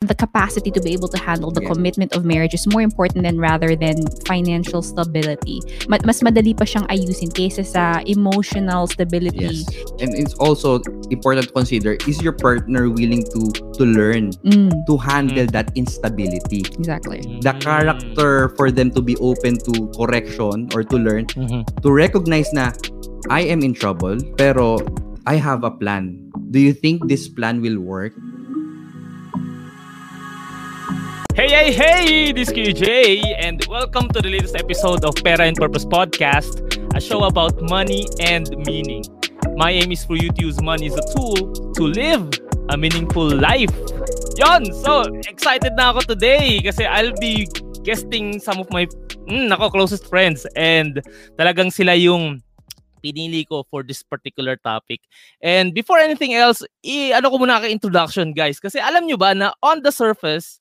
the capacity to be able to handle the Yeah. commitment of marriage is more important than rather than financial stability. Ma- mas madali pa siyang ayusin kaysa sa emotional stability. Yes. And it's also important to consider is your partner willing to to learn Mm, to handle that instability? exactly. The character for them to be open to correction or to learn Mhm. to recognize na I am in trouble pero I have a plan. Do you think this plan will work? Hey, hey, hey! This is QJ, and welcome to the latest episode of Pera and Purpose Podcast, a show about money and meaning. My aim is for you to use money as a tool to live a meaningful life. Yon! So, excited na ako today kasi I'll be guesting some of my mm, nako, closest friends and talagang sila yung pinili ko for this particular topic. And before anything else, i ano ko muna ka introduction guys kasi alam nyo ba na on the surface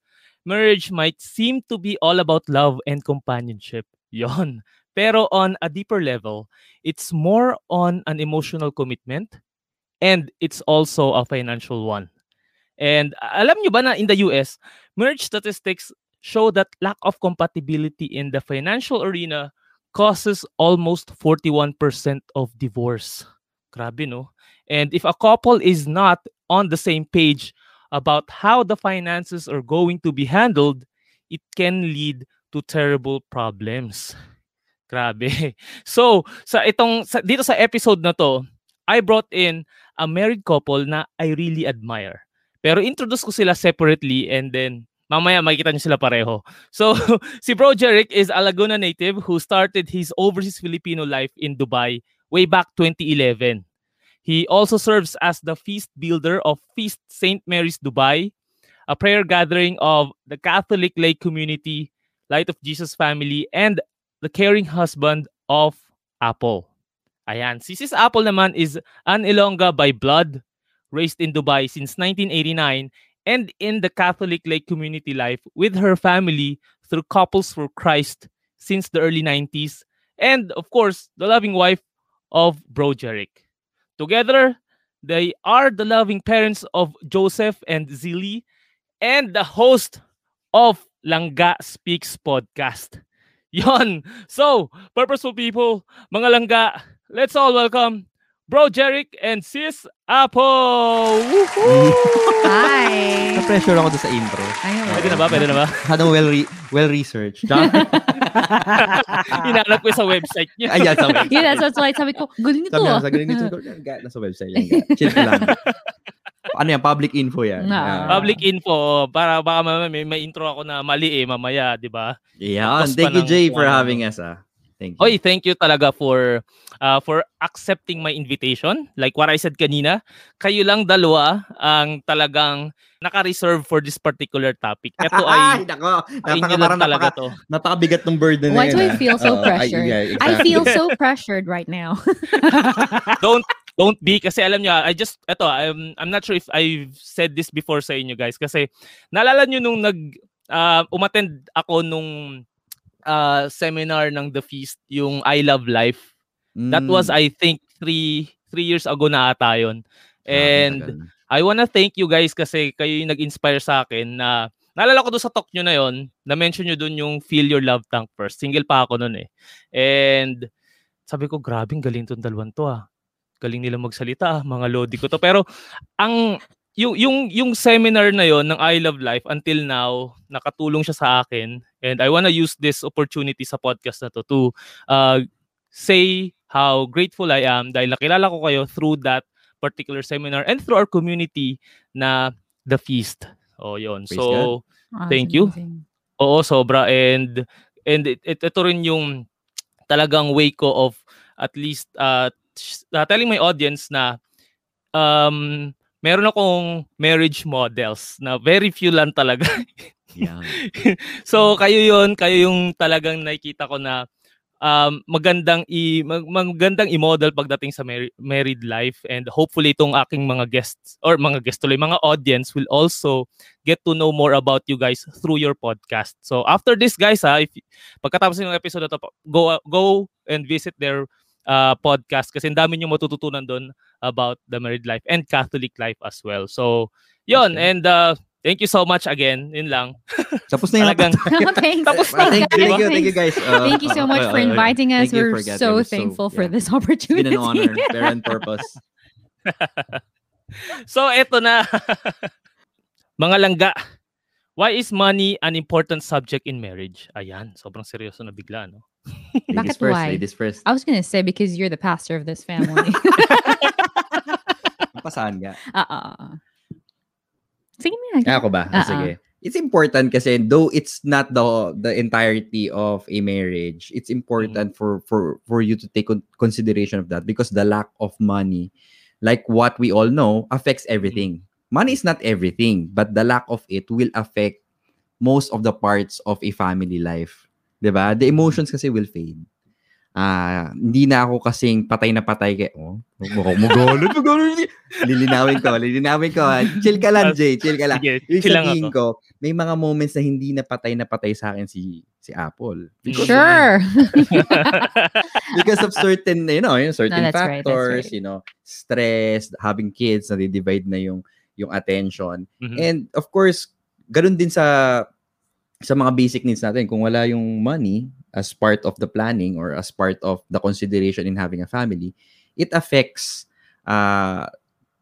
marriage might seem to be all about love and companionship. Yon. Pero on a deeper level, it's more on an emotional commitment and it's also a financial one. And alam nyo ba na in the US, marriage statistics show that lack of compatibility in the financial arena causes almost 41% of divorce. Grabe, no? And if a couple is not on the same page about how the finances are going to be handled, it can lead to terrible problems. Grabe. So, sa itong sa, dito sa episode na to, I brought in a married couple na I really admire. Pero introduce ko sila separately and then mamaya makikita niyo sila pareho. So, si Bro Jeric is a Laguna native who started his overseas Filipino life in Dubai way back 2011. He also serves as the feast builder of Feast St. Mary's Dubai, a prayer gathering of the Catholic lay community, Light of Jesus family, and the caring husband of Apple. Ayan. Si Sis Apple naman is an Ilongga by blood, raised in Dubai since 1989, and in the Catholic lay community life with her family through Couples for Christ since the early 90s, and of course, the loving wife of Bro Jeric. Together, they are the loving parents of Joseph and Zili and the host of Langga Speaks podcast. Yon. So, purposeful people, mga langga, let's all welcome Bro Jeric and Sis Apo. Woohoo! Hi. Na-pressure ako doon sa intro. Ayun. Pwede na ba? Pwede na ba? Masyadong well, re- well researched. Hinanap ko sa website niya. Ayan, sa Yeah, that's, that's why sabi ko, galing nito Sabi ah. nga, sa galing nito. Nasa website yan. Chill ka lang. ano yan? Public info yan. Ah. Public info para baka mamaya may, may intro ako na mali eh mamaya, 'di ba? Yeah. Thank you, Jay, for ano. having us. Ah. Thank you. Oy, thank you talaga for uh, for accepting my invitation. Like what I said kanina, kayo lang dalawa ang talagang naka-reserve for this particular topic. Ito ay nako. ay Napaka, parang talaga napaka, to. napakabigat ng burden Why na do. I ah. feel so ay, pressured? yeah, I exactly. feel so pressured right now. don't don't be kasi alam niyo I just eto I'm I'm not sure if I've said this before sa inyo guys kasi naalala niyo nung nag uh, umattend ako nung uh, seminar ng The Feast yung I Love Life that Mm. was I think three three years ago na ata yun and Grabe, tagal. I wanna thank you guys kasi kayo yung nag-inspire sa akin na naalala ko doon sa talk nyo na yon na-mention nyo doon yung feel your love tank first. Single pa ako noon eh. And sabi ko, grabing galing tong dalawang to ah. Galing nila magsalita ah, mga lodi ko to. Pero ang yung yung yung seminar na yon ng I Love Life until now nakatulong siya sa akin and I wanna use this opportunity sa podcast na to to uh, say how grateful I am dahil nakilala ko kayo through that particular seminar and through our community na The Feast. O yun. Praise So, Ah, Thank you. oo, sobra. And, and it, it, ito rin yung talagang way ko of at least uh, sh- uh, telling my audience na um, meron akong marriage models na very few lang talaga. Yeah. so kayo yon kayo yung talagang nakikita ko na um, magandang i mag, magandang i-model pagdating sa mar- married life and hopefully itong aking mga guests or mga guests tuloy mga audience will also get to know more about you guys through your podcast. So after this guys ha, if pagkatapos ng episode na to, go go and visit their uh, podcast kasi ang dami niyo matututunan doon about the married life and Catholic life as well. So yon Okay. and uh, thank you so much again. Yun lang. Tapos na yung Talagang Thanks. Tapos Well, thank, you, thank you, thank you guys. Uh, Thank you so much uh, for uh, uh, inviting us. We're for that. It so was so- thankful for yeah. this It's been opportunity. an honor. Parent purpose. so eto na. Mga langga. Why is money an important subject in marriage? Ayan, sobrang seryoso na bigla, no? Ladies Bakit first, why? ladies first. I was gonna say because you're the pastor of this family. Pasahan nga. uh Sige na. Ah, Ako ba? Ah, Sige. It's important kasi though it's not the the entirety of a marriage, it's important for for for you to take con- consideration of that because the lack of money, like what we all know, affects everything. Money is not everything, but the lack of it will affect most of the parts of a family life. 'Di ba? The emotions kasi will fade. Ah, hindi na ako kasing patay na patay kay oh, mukhang magalit, magalit. Lilinawin ko, lilinawin ko. Chill ka lang, Jay. Chill ka lang. Sige, Ibig chill lang sabihin ako. ko, may mga moments na hindi na patay na patay sa akin si si Apple. Because, Sure. because of certain, you know, yung certain right, that's factors, right. you know, stress, having kids, na divide na yung yung attention. Mhm. And of course, ganun din sa sa mga basic needs natin. Kung wala yung money as part of the planning or as part of the consideration in having a family, it affects uh,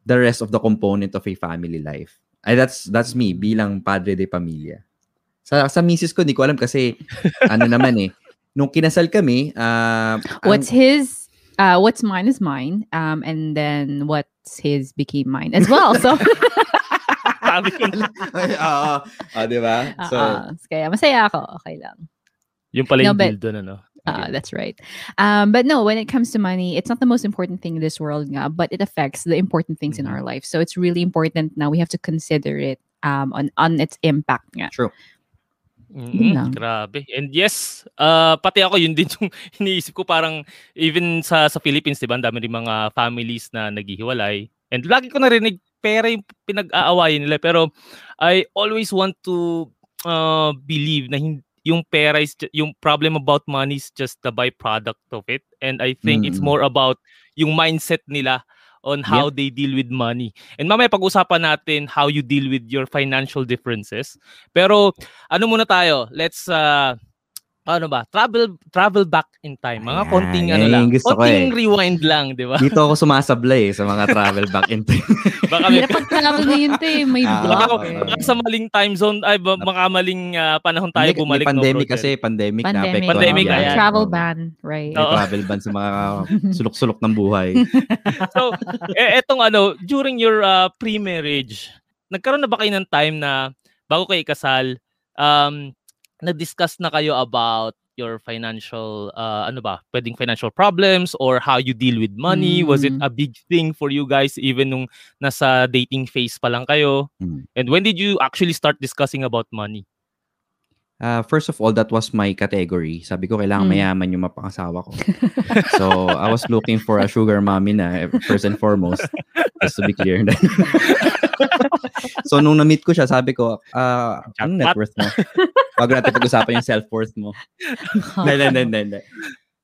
the rest of the component of a family life. Ay, that's that's me bilang padre de pamilya. Sa sa misis ko, hindi ko alam kasi ano naman eh. Nung kinasal kami, uh, what's his uh what's mine is mine. Um and then what's his became mine as well. So Sabi ko, Ay, oo. Ah, di ba? So, uh, kaya masaya ako. Okay lang. yung pala No, yung but- deal doon, ano? Uh, that's right. Um, but no, when it comes to money, it's not the most important thing in this world, nga, but it affects the important things in Mhm. our life. So it's really important now. We have to consider it um, on on its impact. Nga. true. Mm, lang. grabe. And yes, uh, pati ako yun din yung iniisip ko parang even sa sa Philippines, 'di ba, ang dami rin mga families na naghihiwalay. And lagi ko narinig pera yung pinag-aawayan nila pero I always want to uh, believe na hin- yung pera is yung problem about money is just the byproduct of it and I think it's Mm. more about yung mindset nila on how they deal with money. And mamaya pag-usapan natin how you deal with your financial differences. Pero ano muna tayo? Let's uh ano ba? Travel travel back in time. Mga Ayan, konting ano lang. gusto ko konting eh. rewind lang, 'di ba? Dito ako sumasablay eh, sa mga travel back in time. Baka may pag-travel na yun, te. May Ah, block. baka, okay. eh. baka sa maling time zone ay ba, mga maling ah, panahon tayo Hindi, bumalik may pandemic no, kasi, pandemic, na Pandemic. apektuhan Pandemic, ayan. Travel ban, right? May travel ban sa mga sulok-sulok ng buhay. so, eh, etong ano, during your uh, pre-marriage, nagkaroon na ba kayo ng time na bago kayo ikasal, um, nag-discuss na kayo about your financial, uh, ano ba, pwedeng financial problems or how you deal with money? Was it Mm. a big thing for you guys even nung nasa dating phase pa lang kayo? Mm. And when did you actually start discussing about money? Uh, first of all, that was my category. Sabi ko, kailangan Mm. mayaman yung mapangasawa ko. so, I was looking for a sugar mommy na, eh, first and foremost. Just to be clear. so, nung na-meet ko siya, sabi ko, ah, anong net Jackpot. worth mo? Bago natin pag-usapan yung self-worth mo. Hindi, hindi, hindi, hindi.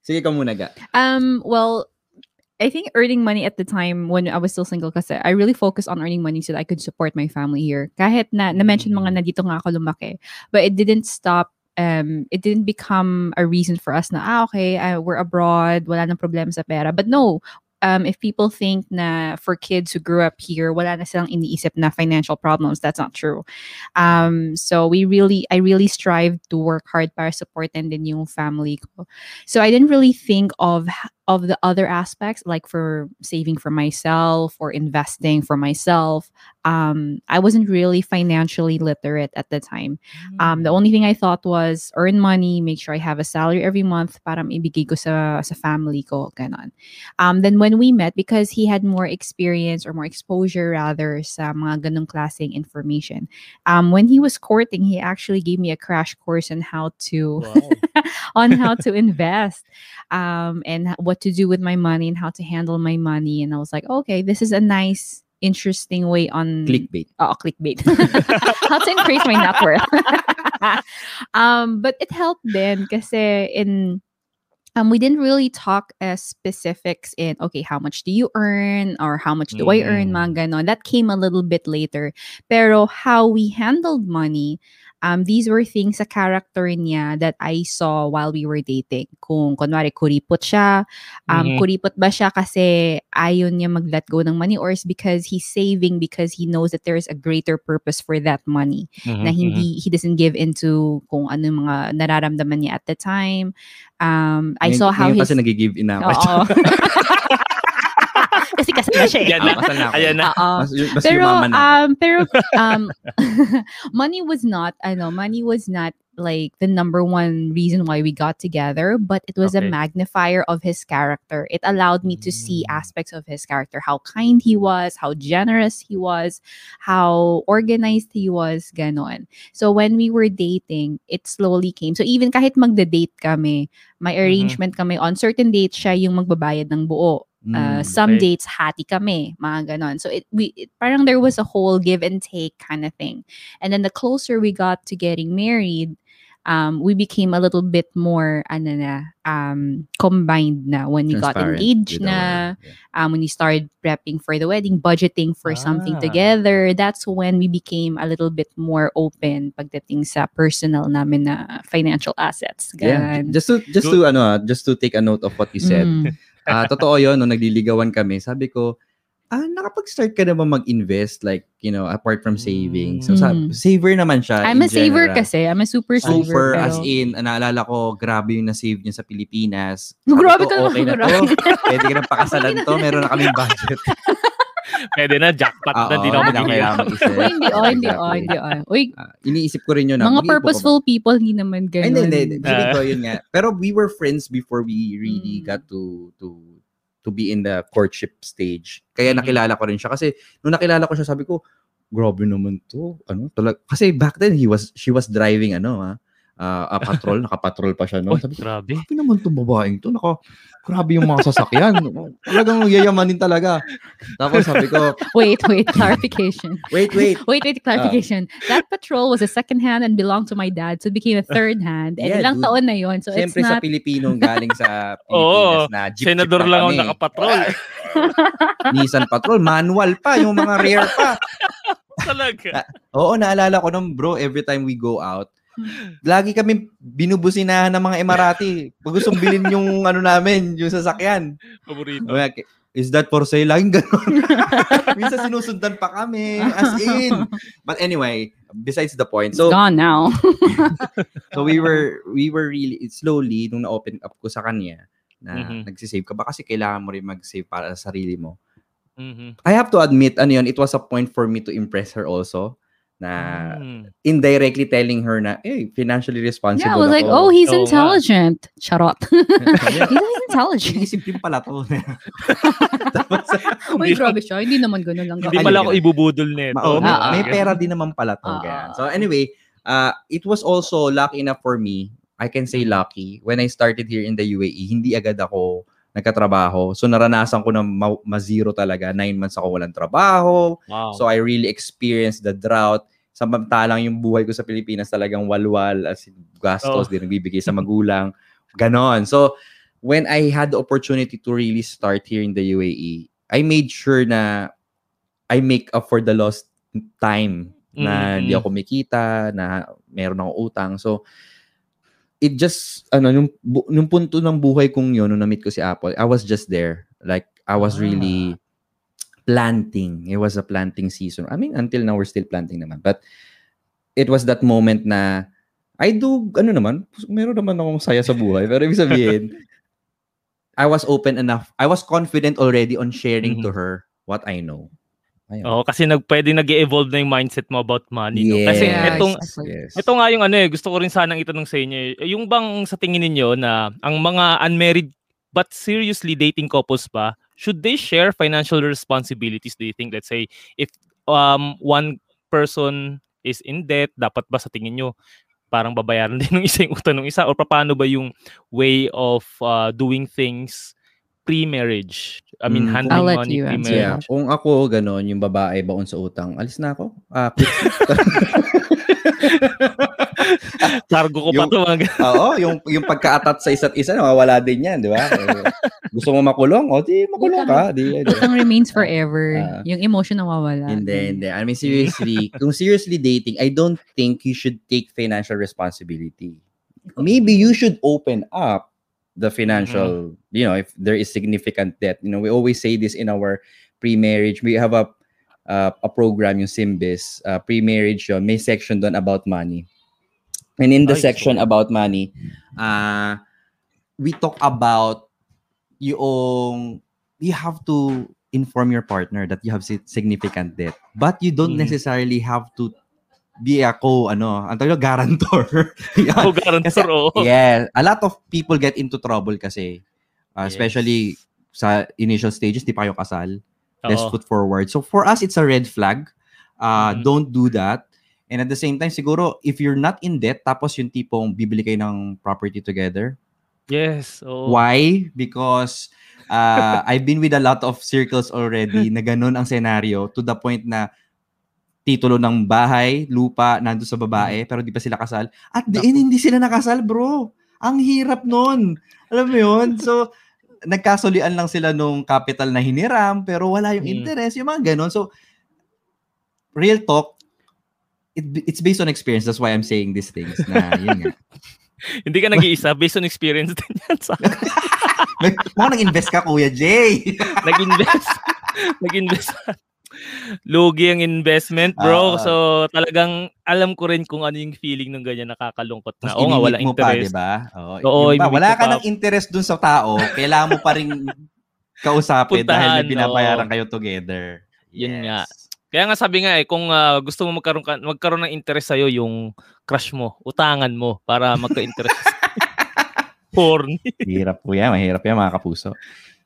Sige ka muna, Ga. Um, well, I think earning money at the time when I was still single kasi I really focused on earning money so that I could support my family here. Kahit na na-mention mga na dito nga ako lumaki. But it didn't stop um it didn't become a reason for us na ah okay uh, we're abroad wala nang problema sa pera but no um if people think na for kids who grew up here wala na silang iniisip na financial problems that's not true. Um so we really I really strive to work hard para supportin din yung family ko. So I didn't really think of of the other aspects like for saving for myself or investing for myself um I wasn't really financially literate at the time um the only thing I thought was earn money make sure I have a salary every month para maibigay ko sa sa family ko ganon um then when we met because he had more experience or more exposure rather sa mga ganong klaseng information um when he was courting he actually gave me a crash course on how to Wow. on how to invest um, and what to do with my money and how to handle my money. And I was like, okay, this is a nice, interesting way on Clickbait. Oh, clickbait. how to increase my net worth. um, but it helped then kasi in um, we didn't really talk as specifics in okay, how much do you earn or how much do I earn, Mm. mga ganon. That came a little bit later. Pero how we handled money, um, these were things sa character niya that I saw while we were dating. Kung kunwari kuripot siya, um, Mhm. kuripot ba siya kasi ayaw niya mag-let go ng money or is because he's saving because he knows that there's a greater purpose for that money Mhm, na mhm. hindi he doesn't give into kung ano mga nararamdaman niya at the time. Um, I Ngayon- saw how ngayon his kasi nag-give in ako. Oo. Kasi kasal na siya eh. Yan na. kasal na. Ayan na. Mas, mas Pero na. um pero um money was not ano money was not like the number one reason why we got together but it was a magnifier of his character it allowed me to see Mm. aspects of his character how kind he was how generous he was how organized he was ganon so when we were dating it slowly came so even kahit magda-date kami may Mm-hmm. arrangement kami on certain dates siya yung magbabayad ng buo Uh, Mm. some okay. dates hati kami, mga ganon. So it we it, parang there was a whole give and take kind of thing. And then the closer we got to getting married, um, we became a little bit more ano na, um, combined na when we got engaged with na, yeah. um, when we started prepping for the wedding, budgeting for something Ah. together. That's when we became a little bit more open pagdating sa personal namin na financial assets. Yeah, just to just to ano, ah, just to take a note of what you said. Mm. Ah, totoo 'yon nung nagliligawan kami. Sabi ko, ah, nakapag-start ka na ba mag-invest like, you know, apart from saving. So sa, Mm. saver naman siya. I'm a saver general. kasi. I'm a super, saver. Super pero- as in, naalala ko, grabe yung na-save niya sa Pilipinas. Grabe ko, ka okay na to. Pwede ka na pakasalan to. Meron na kaming budget. Pwede na, jackpot na, di na ako kailangan mag-isip. Hindi, oh, hindi, oh, hindi, oh. Uy, Ah, iniisip ko rin yun. na, mga purposeful people, hindi naman ganun. hindi, hindi. hindi. Ah. ko yun nga. Pero we were friends before we really Mm. got to to to be in the courtship stage. Kaya Mhm. nakilala ko rin siya kasi nung nakilala ko siya sabi ko, grabe naman to. Ano? Talag kasi back then he was she was driving ano ha. Ah, a patrol, naka-patrol pa siya no. Uy, Sabi grabe. grabe naman to babaeng to. Naka, grabe yung mga sasakyan. Talagang yayamanin talaga. Tapos sabi ko, Wait, wait, clarification. wait, wait. Wait, wait, clarification. Ah. that patrol was a second hand and belonged to my dad, so it became a third hand. And Yeah, ilang dude. taon na yon so Siyempre it's sa not... Pilipinong galing sa Pilipinas na jeep Senador lang ang nakapatrol. Nissan Patrol, manual pa, yung mga rear pa. Talaga. Oo, naalala ko nung bro, every time we go out, lagi kami binubusinahan ng mga Emirati. Pag gustong bilhin yung ano namin, yung sasakyan. Paborito. Is that for sale? Laging ganun. Minsan sinusundan pa kami. As in. But anyway, besides the point. So, Gone now. so we were we were really slowly nung na-open up ko sa kanya na Mhm. nagsisave ka ba kasi kailangan mo rin mag-save para sa sarili mo. Mhm. I have to admit, ano yun, it was a point for me to impress her also na Mm. indirectly telling her na, eh, financially responsible yeah, I was like, ako. oh, he's Oo nga. intelligent. Charot. Sabi niya, he's intelligent. Iisip din pala to. Tapos, Uy, grabe siya. Hindi naman ganun lang. Hindi Ano pala yun? ako ibubudol nito. ma- oh, may, Ah, may ah. pera din naman pala to. Ah, ganyan. ah, So anyway, uh, it was also lucky enough for me, I can say lucky, when I started here in the UAE, hindi agad ako nagkatrabaho. So naranasan ko na ma- ma-zero talaga. Nine months ako walang trabaho. Wow. So I really experienced the drought. Samantalang yung buhay ko sa Pilipinas talagang walwal as in gastos, Oh. din nagbibigay sa magulang. Ganon. So when I had the opportunity to really start here in the UAE, I made sure na I make up for the lost time na hindi Mm. ako kumikita, na meron akong utang. So it just ano nung bu- nung punto ng buhay kong yun nung na-meet ko si Apple, I was just there. Like I was Ah. really planting. It was a planting season. I mean, until now we're still planting naman. But it was that moment na I do ano naman, meron naman akong saya sa buhay. Pero ibig sabihin, I was open enough. I was confident already on sharing to Mhm. her what I know. Ayun. Oo, kasi nag, pwede nag-evolve na yung mindset mo about money. No? Kasi Yes. itong, yes. ito nga yung ano eh, gusto ko rin sanang itanong sa inyo. eh, Yung bang sa tingin ninyo na ang mga unmarried but seriously dating couples pa, should they share financial responsibilities? Do you think, let's say, if um one person is in debt, dapat ba sa tingin nyo parang babayaran din ng isa yung utang ng isa? Or paano ba yung way of uh, doing things pre-marriage? I mean, Mm, handling money you answer. Yeah, pre-marriage. kung ako ganon, yung babae baon sa utang, alis na ako. Ah. Cargo ko pa Yung- to. mga ganun. Oo, yung yung pagka-atat sa isa't isa, nawawala din yan, di ba? Gusto mo makulong? O, di makulong ka. Di, di. Utang remains forever. Ah. yung emotion nawawala. Hindi, hindi. I mean, seriously, kung seriously dating, I don't think you should take financial responsibility. Maybe you should open up the financial, you know, if there is significant debt. You know, we always say this in our pre-marriage. We have a uh, a program, yung Simbis, uh, pre-marriage yun. May section doon about money. And in the Ay, section so- about money, uh, we talk about yung you have to inform your partner that you have significant debt. But you don't Mhm. necessarily have to be a co, ano, ang tawag guarantor. Yeah. Oh, guarantor, oo. Yeah, a lot of people get into trouble kasi, uh, Yes. especially sa initial stages, di pa kayo kasal. Oo. foot forward. So for us, it's a red flag. Uh, Mhm. Don't do that. And at the same time, siguro, if you're not in debt, tapos yung tipong bibili kayo ng property together, Yes. oo. Why? Because uh, I've been with a lot of circles already na ganun ang senaryo to the point na titulo ng bahay, lupa, nando sa babae, pero di pa sila kasal. At the end, hindi sila nakasal, bro. Ang hirap nun. Alam mo yun? So, nagkasulian lang sila nung capital na hiniram, pero wala yung Mm. interest, yung mga ganun. So, real talk, it, it's based on experience. That's why I'm saying these things. Na, yun nga. Hindi ka nag-iisa. Based on experience din yan sa Mukhang nag-invest ka, Kuya Jay. nag-invest. nag-invest. Lugi ang investment, bro. Ah. so, talagang alam ko rin kung ano yung feeling ng ganyan nakakalungkot na. Oo nga, wala mo pa, interest. di ba? Oo, Oo, pa, wala ka pa. ng interest dun sa tao, kailangan mo pa rin kausapin dahil Puntahan, may binabayaran oo. kayo together. Yun nga. Kaya nga sabi nga eh, kung ah, gusto mo magkaroon, ka, magkaroon ng interest sa'yo yung crush mo, utangan mo para magka-interest. Porn. Hirap po yan, mahirap yan mga kapuso.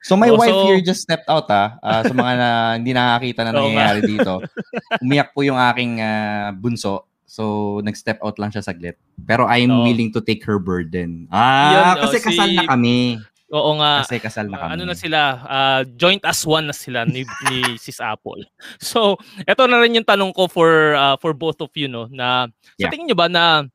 So my Oh, wife so- here just stepped out ah. Ah, sa mga na, hindi nakakita na nangyayari dito. Umiyak po yung aking ah, bunso. So nag-step out lang siya saglit. Pero I'm Oo. willing to take her burden. Ah, Yun, oh, kasi si- kasal na kami. Oo nga. Kasi kasal na Ah, kami. ano na sila, ah, joint as one na sila ni, ni Sis Apple. So, eto na rin yung tanong ko for ah, for both of you no na sa Yeah. tingin niyo ba na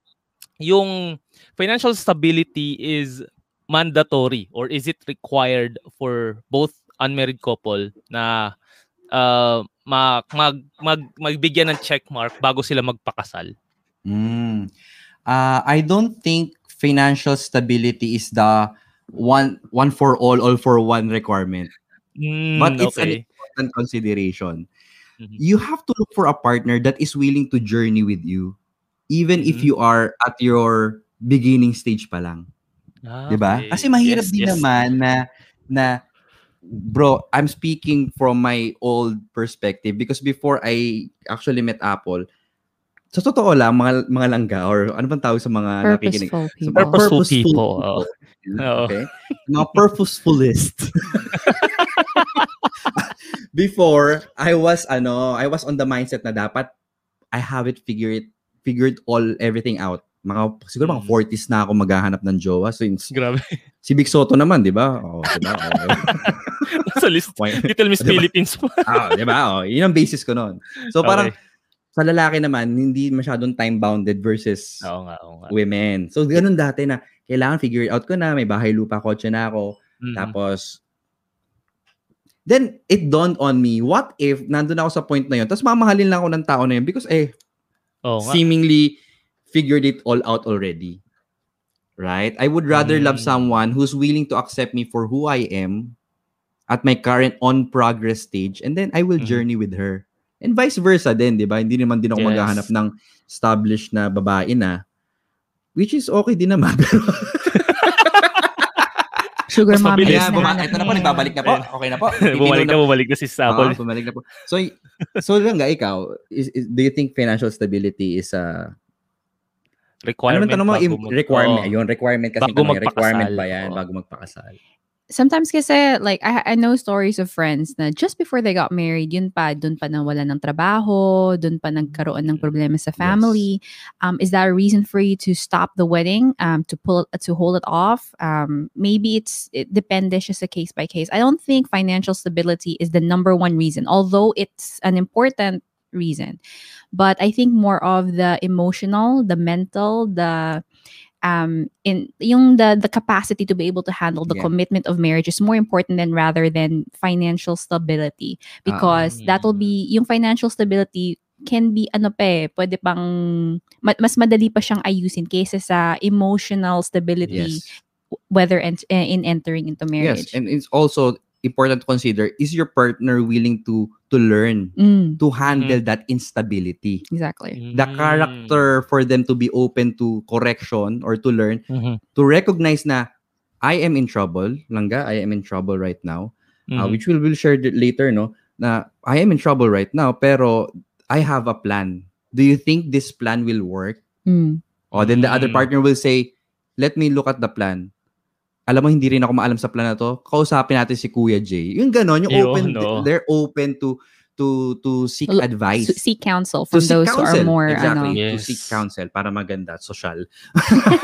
yung financial stability is mandatory or is it required for both unmarried couple na ah, mag, mag, mag, magbigyan ng check mark bago sila magpakasal? Mm. Uh, I don't think financial stability is the one one for all, all for one requirement. Mm, But it's an okay. important consideration. Mhm. You have to look for a partner that is willing to journey with you, even if Mhm. you are at your beginning stage pa lang. Ah, 'di ba? okay. Kasi mahirap Yes, din yes. naman na na bro, I'm speaking from my old perspective because before I actually met Apple, sa totoo lang, mga, mga langga or ano bang tawag sa mga nakikinig? Purposeful Sa people. mga Purposeful people, oo. Oo. Okay? Mga purposefulist. Before, I was ano, I was on the mindset na dapat I have it figured figured all everything out. Mga siguro mga Mm. 40s na ako maghahanap ng jowa. Yun, Grabe. si Big Soto naman, 'di ba? Oh, 'di ba? Oh. sa list. Little Miss Diba? Philippines pa. Ah, 'di ba? Oh, yun ang basis ko noon. So parang Okay. sa lalaki naman, hindi masyadong time bounded versus Oo nga, oo nga. women. So ganun dati na kailangan figure it out ko na, may bahay lupa, kotse na ako. Mm. Tapos, then it dawned on me, what if nandun ako sa point na yun, tapos mamahalin lang ako ng tao na yun because eh, Oo nga. seemingly figured it all out already. Right? I would rather love Mm. someone who's willing to accept me for who I am at my current on progress stage and then I will Mhm. journey with her. And vice versa din, di ba? Hindi naman din ako Yes. maghahanap ng established na babae na which is okay din naman. Pero Sugar Mas mommy. mabilis. Kaya, is buma- ito na po, niya. nagbabalik na po. Okay na po. bumalik na, bumalik na si Apple. Oo, bumalik na po. So, so lang ga, ikaw, is, is- do you think financial stability is a... Ano requirement. man tanong mo? bago Im- mag- requirement. Oo. Ayun, requirement kasi Bago tanong, requirement magpakasal. ba yan Oo. bago magpakasal? Sometimes kasi, like, I, I know stories of friends na just before they got married, yun pa, dun pa nawala ng trabaho, dun pa nagkaroon ng problema sa family. Um, is that a reason for you to stop the wedding, um, to pull, to hold it off? Um, maybe it's, it depende siya sa case by case. I don't think financial stability is the number one reason, although it's an important reason. But I think more of the emotional, the mental, the um in yung the the capacity to be able to handle the Yeah. commitment of marriage is more important than rather than financial stability because that will be yung financial stability can be ano pa eh, pwede pang mas madali pa siyang ayusin kaysa sa emotional stability Yes. whether ent- eh, in entering into marriage. Yes, and it's also important to consider is your partner willing to to learn Mm, to handle that instability. exactly. The Mm. character for them to be open to correction or to learn Mhm. to recognize na I am in trouble, langga, I am in trouble right now. uh, Mhm. which we will share it later, no? Na I am in trouble right now, pero I have a plan. Do you think this plan will work? Mm. O then the other Mm. partner will say, let me look at the plan. Alam mo, hindi rin ako maalam sa plan na to. Kausapin natin si Kuya Jay. Yung ganon, yung Yun, open, no. they're open to to to seek L- advice. So, seek counsel to from seek those who counsel. are more exactly. ano. To Yes. seek counsel para maganda, social.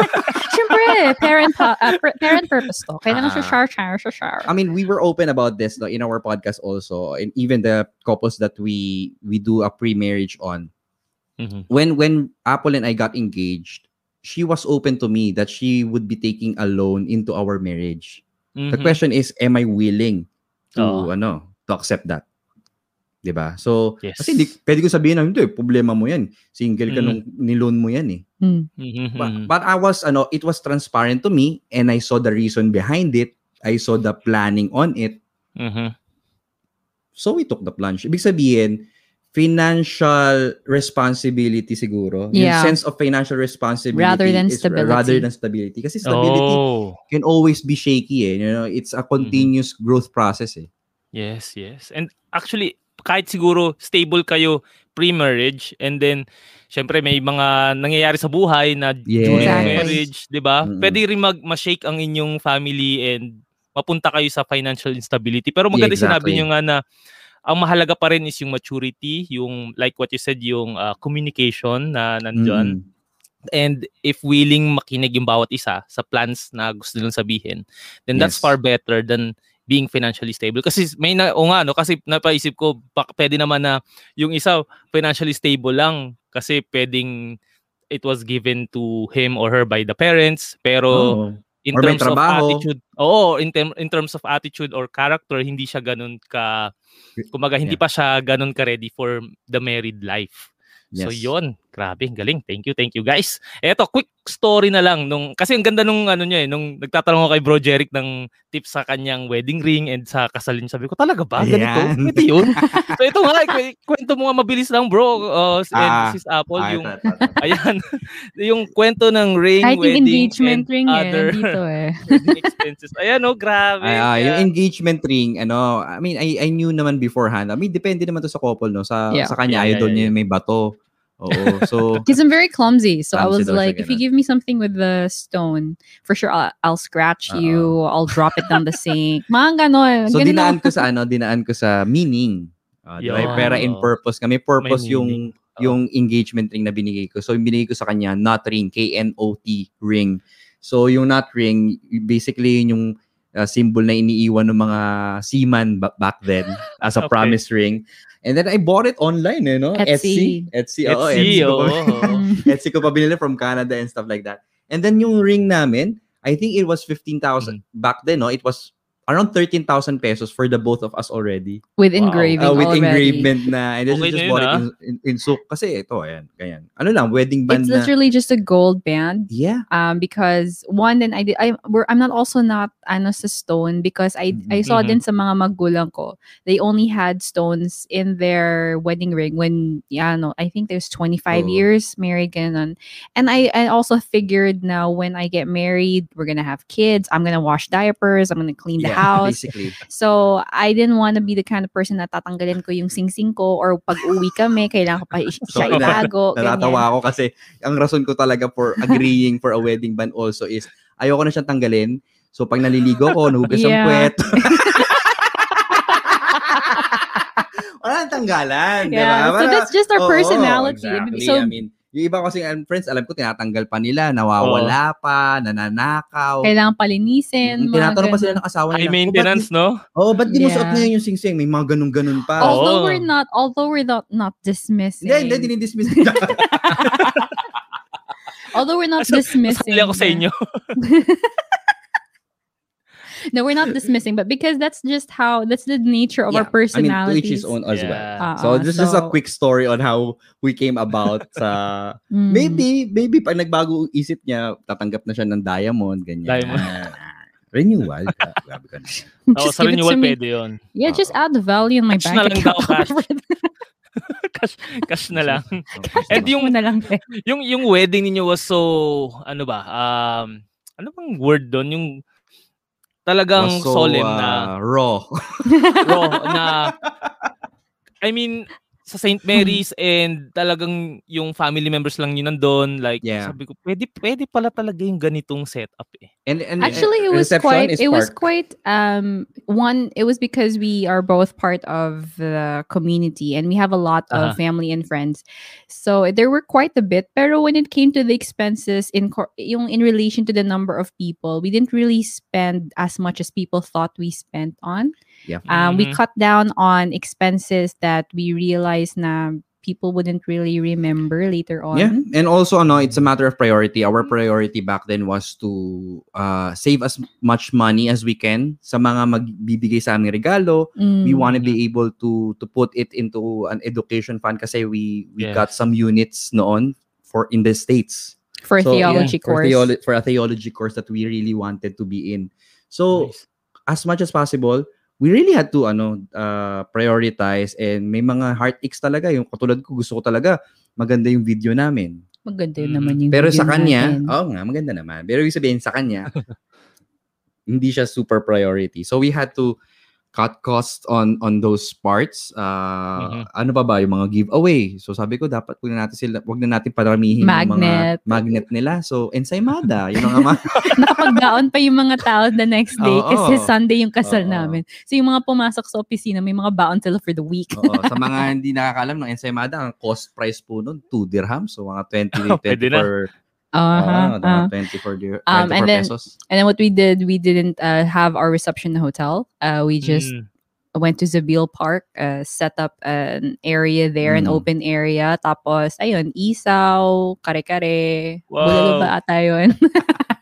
Syempre, parent pa- uh, parent purpose to. Kailangan siya Ah. share, share, share. I mean, we were open about this no, in our podcast also, and even the couples that we we do a pre-marriage on. Mhm. When when Apple and I got engaged, she was open to me that she would be taking a loan into our marriage. The Mhm. question is, am I willing to Oo. ano to accept that? 'Di ba? So, Yes. kasi hindi, pwede ko sabihin na, hindi, problema mo yan. Single ka Mm. nung niloan mo yan eh. Mm. But, but I was, ano, it was transparent to me and I saw the reason behind it. I saw the planning on it. Mhm. So we took the plunge. Ibig sabihin, financial responsibility siguro. Yeah. Yung sense of financial responsibility Rather than is stability. rather than stability. Kasi stability Oh. can always be shaky eh. You know, it's a continuous growth process eh. Yes, yes. And actually, kahit siguro stable kayo pre-marriage and then syempre may mga nangyayari sa buhay na during Exactly. marriage, 'di ba? Mm-mm. Pwede rin mag ma-shake ang inyong family and mapunta kayo sa financial instability. Pero maganda Yeah, sinabi exactly. niyo nga na ang mahalaga pa rin is yung maturity, yung like what you said, yung uh, communication na nandyan. Mm-mm. And if willing makinig yung bawat isa sa plans na gusto nilang sabihin, then that's Yes. far better than being financially stable. Kasi may na, o nga, no, kasi napaisip ko, baka pwede naman na yung isa financially stable lang kasi pwedeng it was given to him or her by the parents, pero Oo. In Or terms of attitude, oo, in, term, in terms of attitude or character, hindi siya ganun ka, kumaga, hindi Yeah. pa siya ganun ka ready for the married life. So Yes. yon, grabe, galing. Thank you, thank you guys. Eto, quick story na lang nung kasi ang ganda nung ano niya eh, nung nagtatanong ako kay Bro Jeric ng tips sa kanyang wedding ring and sa kasal niya. Sabi ko, talaga ba? Ganito? Ayan. Ito yun? so ito nga, iku- kwento mo nga mabilis lang bro, uh, and Ah, sis Apple, Ah, yung, ayan, yung kwento ng ring, Kahit wedding, engagement and ring eh, other dito eh. expenses. Ayan oh, grabe. Ay, ah, yung engagement ring, ano, I mean, I, I knew naman beforehand. I mean, depende naman to sa couple, no? Sa, Yeah. sa kanya, Yeah, yeah, ayaw daw yeah, niya may bato. Oo. So, Because I'm very clumsy. So I was like, if you give me something with the stone, for sure I'll, I'll scratch Oo. you. I'll drop it down the sink. Mga ganon. so Ganun dinaan ko sa ano, dinaan ko sa meaning. Uh, Yun. Pera in purpose. Kami purpose May meaning. yung yung engagement ring na binigay ko. So yung binigay ko sa kanya, knot ring, K-N-O-T ring. So yung knot ring, basically yun yung uh, symbol na iniiwan ng mga seaman ba- back then as a Okay. promise ring. And then I bought it online, you know? Etsy. Etsy. Oo, Etsy, Etsy ko oo. pa- Mm. Etsy ko pa binili from Canada and stuff like that. And then yung ring namin, I think it was 15,000 back then, no? It was around 13,000 pesos for the both of us already. with Wow. engraving Uh, with already. engravement na. And then Okay just na bought it ah. in, in, in Souk. Kasi ito, ayan, ganyan. Ano lang, wedding band It's na. literally just a gold band. Yeah. Um, because one, then I did. I we're, I'm not also not ano sa stone because I I saw Mhm. din sa mga magulang ko. They only had stones in their wedding ring when yeah no I think there's 25 Oo. years married ganon. And I I also figured now when I get married we're gonna have kids. I'm gonna wash diapers. I'm gonna clean the yeah, house. basically. So, I didn't want to be the kind of person na tatanggalin ko yung sing-sing ko or pag uwi kami, kailangan ko pa So, siya na- itago. Natatawa ako kasi ang rason ko talaga for agreeing for a wedding band also is ayoko na siyang tanggalin. So pag naliligo ko, nahugas ang Yeah. puwet. Wala tanggalan, Yeah, ba? so that's just our Oo, personality. exactly. So, I mean, Yung iba kasi um, friends, alam ko, tinatanggal pa nila, nawawala pa, nananakaw. Kailangan palinisin. Mm, Tinatanong pa sila ng asawa nila. High maintenance, no? Oh, ba't di mo suot ngayon yung singsing? May mga ganun-ganun pa. Oh. Although Oo. we're not, although we're not, not dismissing. Hindi, hindi, dinidismiss. Although we're not dismissing. Masali ako sa inyo. No, we're not dismissing, but because that's just how, that's the nature of our I mean, to each his own as well. Yeah. So, Uh-uh, this is a quick story on how we came about sa... Mm. Maybe, maybe pag nagbago isip niya, tatanggap na siya ng diamond, ganyan. Diamond. Renewal. Grabe ka na. Oo, sa give it to renewal me. pwede yun. Yeah, just add the value in my Cash na bank lang account. daw, cash. cash, cash na lang. And yung yung na lang eh. yung yung wedding ninyo was so ano ba? Um ano bang word doon? Yung talagang Was so, solemn na uh, raw. raw na I mean sa St. Mary's and talagang yung family members lang yun nandun. Like, Yeah. sabi ko, pwede, pwede pala talaga yung ganitong setup eh. And, and Actually, it and was quite. It was quite. Um, one. It was because we are both part of the community, and we have a lot Uh-huh. of family and friends. So there were quite a bit. Pero when it came to the expenses in yung in relation to the number of people, we didn't really spend as much as people thought we spent on. Yeah. Um, We Mhm. cut down on expenses that we realized na people wouldn't really remember later on. Yeah, and also ano, it's a matter of priority. Our priority back then was to uh, save as much money as we can sa mga magbibigay sa aming regalo. We Mm. want to be able to to put it into an education fund kasi we we Yes. got some units noon for in the states. for a So, yeah, theology for, course. theolo- for a theology course that we really wanted to be in. So Nice. as much as possible, we really had to ano uh, prioritize and may mga heartaches talaga yung katulad ko gusto ko talaga maganda yung video namin. Maganda yun Mm. naman yung Pero video sa kanya, oo nga, maganda naman. Pero ibig sabihin sa kanya, hindi siya super priority. So we had to cut costs on on those parts. Uh, Mhm. Ano pa ba yung mga giveaway? So sabi ko dapat wag na natin sila, wag na natin paramihin yung Magnet. mga magnet nila. So ensaymada, yun ang mga Nakapagdaon pa yung mga tao the next day Oo. kasi Sunday yung kasal Oo. namin. So yung mga pumasok sa opisina, may mga baon sila for the week. Oo, sa mga hindi nakakalam ng ensaymada, ang cost price po nun 2 dirhams. So mga 20 Pwede na. 24 Uh-huh, uh. mga 24 dir- 24 Um, and then- pesos. And then what we did, we didn't uh, have our reception in the hotel. Uh, we just Mm. went to Zabil Park, uh, set up an area there, an Mm. open area. Tapos, ayun, isaw, kare-kare. Wow. Bulalo ba ata yun?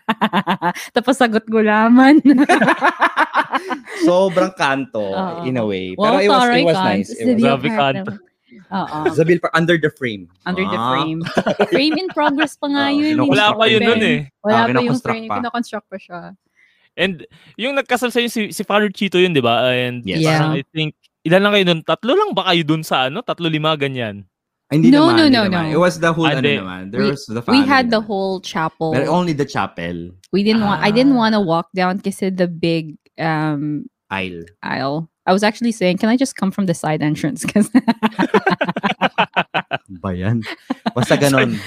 Tapos sagot gulaman. Sobrang kanto Oo. in a way. Wow, Pero it was, taray it was ka. nice. It was, Zabil Grabe Park kanto. Oo. Zabil Park, under the frame. Under the Ah. frame. frame in progress pa nga Oo, yun. hindi Wala pa pa yun nun eh. Wala Ah, pa yung kinoconstruct frame. pa. Kinoconstruct pa siya. And yung nagkasal sa'yo si, si Father Chito yun, di ba? And Yes. parang Yeah. I think, ilan lang kayo dun? Tatlo lang ba kayo dun sa ano? Tatlo lima ganyan? Ay, Hindi No, naman, no, hindi no, naman. no. It was the whole, Ah, ano naman. There We- was the We family had the naman. whole chapel. But only the chapel we didn't want I didn't Ah. want to walk down kasi the big um aisle. aisle. I was actually saying, can I just come from the side entrance? Because Ba yan? Basta ganon.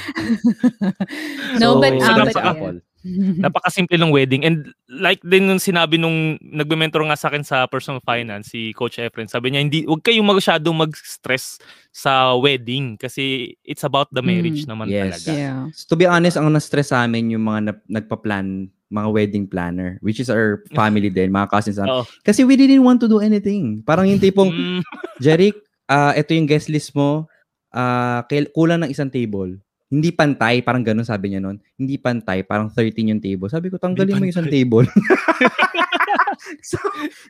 no, So, but so um, but chapel. Napakasimple ng wedding. And like din nung sinabi nung nagme-mentor nga sa akin sa personal finance, si Coach Efren, sabi niya, hindi, huwag kayong masyadong mag-stress sa wedding kasi it's about the marriage Mm. naman Yes. talaga. yeah. So, to be honest, ang na-stress sa amin yung mga nap- nagpa-plan, mga wedding planner, which is our family din, mga cousins. Oo. Kasi we didn't want to do anything. Parang yung tipong, Jeric, ah ito yung guest list mo, ah kail- kulang ng isang table. Hindi pantay, parang ganun sabi niya noon. Hindi pantay, parang 13 yung table. Sabi ko, tanggalin mo yung isang table. so,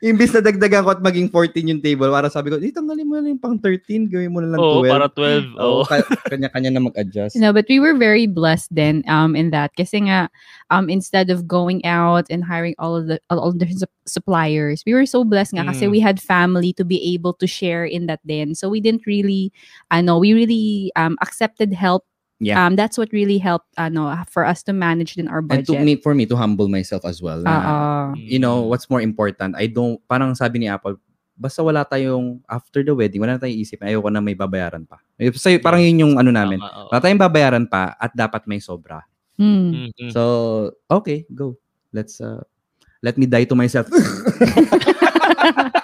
imbis na dagdagan ko at maging 14 yung table, para sabi ko, di tanggalin mo na lang yung pang 13, gawin mo na lang Oo, 12. para 12. Oo. Oo, ka- kanya-kanya na mag-adjust. No, but we were very blessed then um in that kasi nga um instead of going out and hiring all of the all the sup- suppliers we were so blessed nga kasi Mm. we had family to be able to share in that then so we didn't really I know we really um accepted help Yeah. um that's what really helped I know for us to manage in our budget. And to me, for me, to humble myself as well. na, you know, what's more important, I don't, parang sabi ni Apple, basta wala tayong, after the wedding, wala na tayong isip, ayoko na may babayaran pa. So, parang yun yung ano namin. Tama, oo. Wala tayong babayaran pa at dapat may sobra. Hmm. Mhm. So, okay, go. Let's, uh, let me die to myself.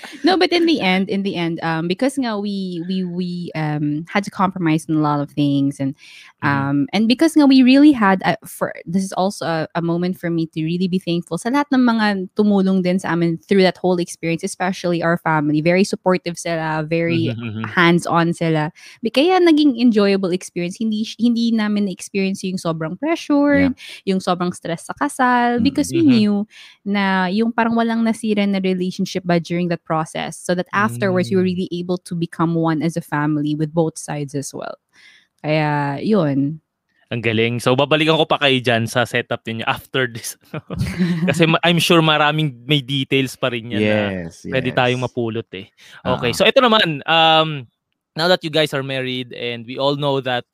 no, but in the end, in the end, um, because nga we we we um had to compromise on a lot of things, and. Um and because nga we really had uh, for this is also a, a moment for me to really be thankful sa lahat ng mga tumulong din sa amin through that whole experience, especially our family. Very supportive sila, very Mhm, mhm. hands-on sila. Kaya naging enjoyable experience. Hindi hindi namin na-experience yung sobrang pressure, yung sobrang stress sa kasal because we Mhm. knew na yung parang walang nasira na relationship ba during that process. So that afterwards we were Mm. really able to become one as a family with both sides as well. Kaya yun. Ang galing. So, babalikan ko pa kayo dyan sa setup ninyo after this. Kasi ma- I'm sure maraming may details pa rin yan na yes, pwede yes. tayong mapulot eh. Okay, Ah. so ito naman, um, now that you guys are married and we all know that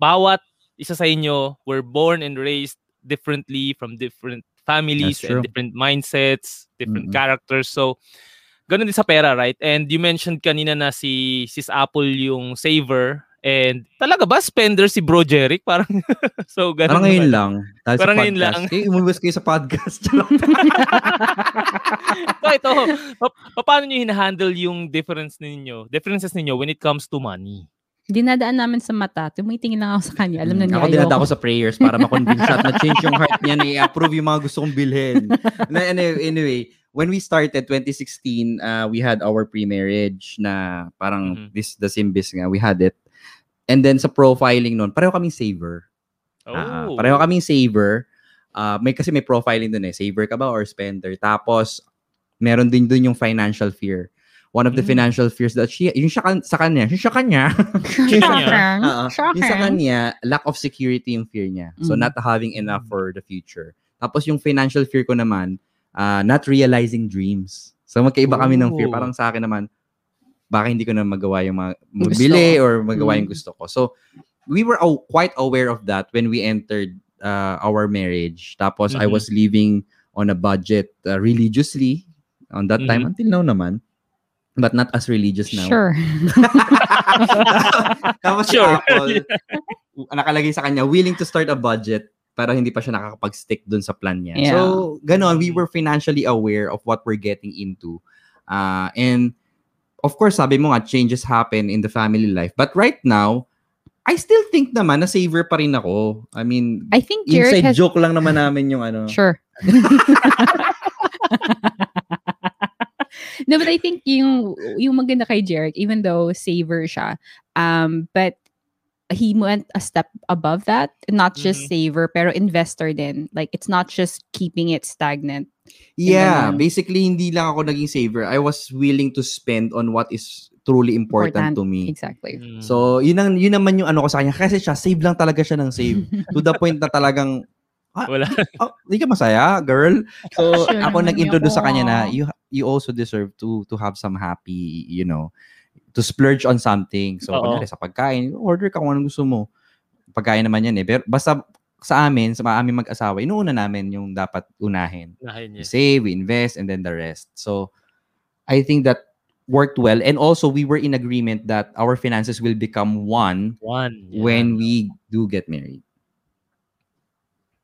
bawat isa sa inyo were born and raised differently from different families and different mindsets, different Mm-mm. characters. So, ganun din sa pera, right? And you mentioned kanina na si Sis Apple yung saver and talaga ba spender si Bro Jeric? Parang so ganun. Parang ngayon lang. Dahil Parang ngayon lang. Eh, umubos kayo sa podcast. so ito, pa- pa- paano niyo hinahandle yung difference ninyo, differences ninyo when it comes to money? Dinadaan namin sa mata. Tumitingin lang ako sa kanya. Alam na niya Mm, ako dinada ayoko. ko sa prayers para ma-convince siya at na-change yung heart niya na i-approve yung mga gusto kong bilhin. Na- anyway, anyway, when we started 2016, uh, we had our pre-marriage na parang Mhm. this the Simbis nga, we had it. And then sa profiling nun, pareho kaming saver. Oh. Ah, pareho kaming saver. Ah, may kasi may profiling dun eh. Saver ka ba or spender? Tapos meron din dun yung financial fear. One of the Mm. financial fears that she, yung siya, kan- sa kanya, yung siya kanya, Shocking. Oo. Shocking. yung sa kanya, lack of security yung fear niya. So, Mm. not having enough for the future. Tapos yung financial fear ko naman, ah, not realizing dreams. So, magkaiba kami ng fear. Oh. Parang sa akin naman, baka hindi ko na magawa yung mga Gusto. mabili or magawa yung Mm. gusto ko. So, we were aw- quite aware of that when we entered uh, our marriage. Tapos, I Mhm. was living on a budget uh, religiously on that time Mhm. until now naman. But not as religious now. Sure. Tapos si Sure. Apple, nakalagay sa kanya, willing to start a budget para hindi pa siya nakakapag-stick dun sa plan niya. Yeah. So, ganon, we were financially aware of what we're getting into. Uh, and, of course, sabi mo nga, changes happen in the family life. But right now, I still think naman na saver pa rin ako. I mean, I think Jared inside has... joke lang naman namin yung ano. Sure. no, but I think yung yung maganda kay Jarek, even though saver siya, um, but he went a step above that. Not just Mhm. saver, pero investor din. Like, it's not just keeping it stagnant. Yeah, ganon. basically, hindi lang ako naging saver. I was willing to spend on what is truly important, Important. to me. Exactly. Mm. So, yun, ang, yun naman yung ano ko sa kanya. Kasi siya, save lang talaga siya ng save. to the point na talagang, wala. oh, hindi ka masaya, girl. So, Sure ako nag-introduce sa kanya na, you you also deserve to to have some happy, you know, to splurge on something. So, kunyari, sa pagkain, order ka kung anong gusto mo. Pagkain naman yan eh. Pero basta sa amin, sa aming mag-asawa, inuuna namin yung dapat unahin. Unahin We niya. save, we invest, and then the rest. So, I think that worked well. And also, we were in agreement that our finances will become one One. yeah. when we do get married.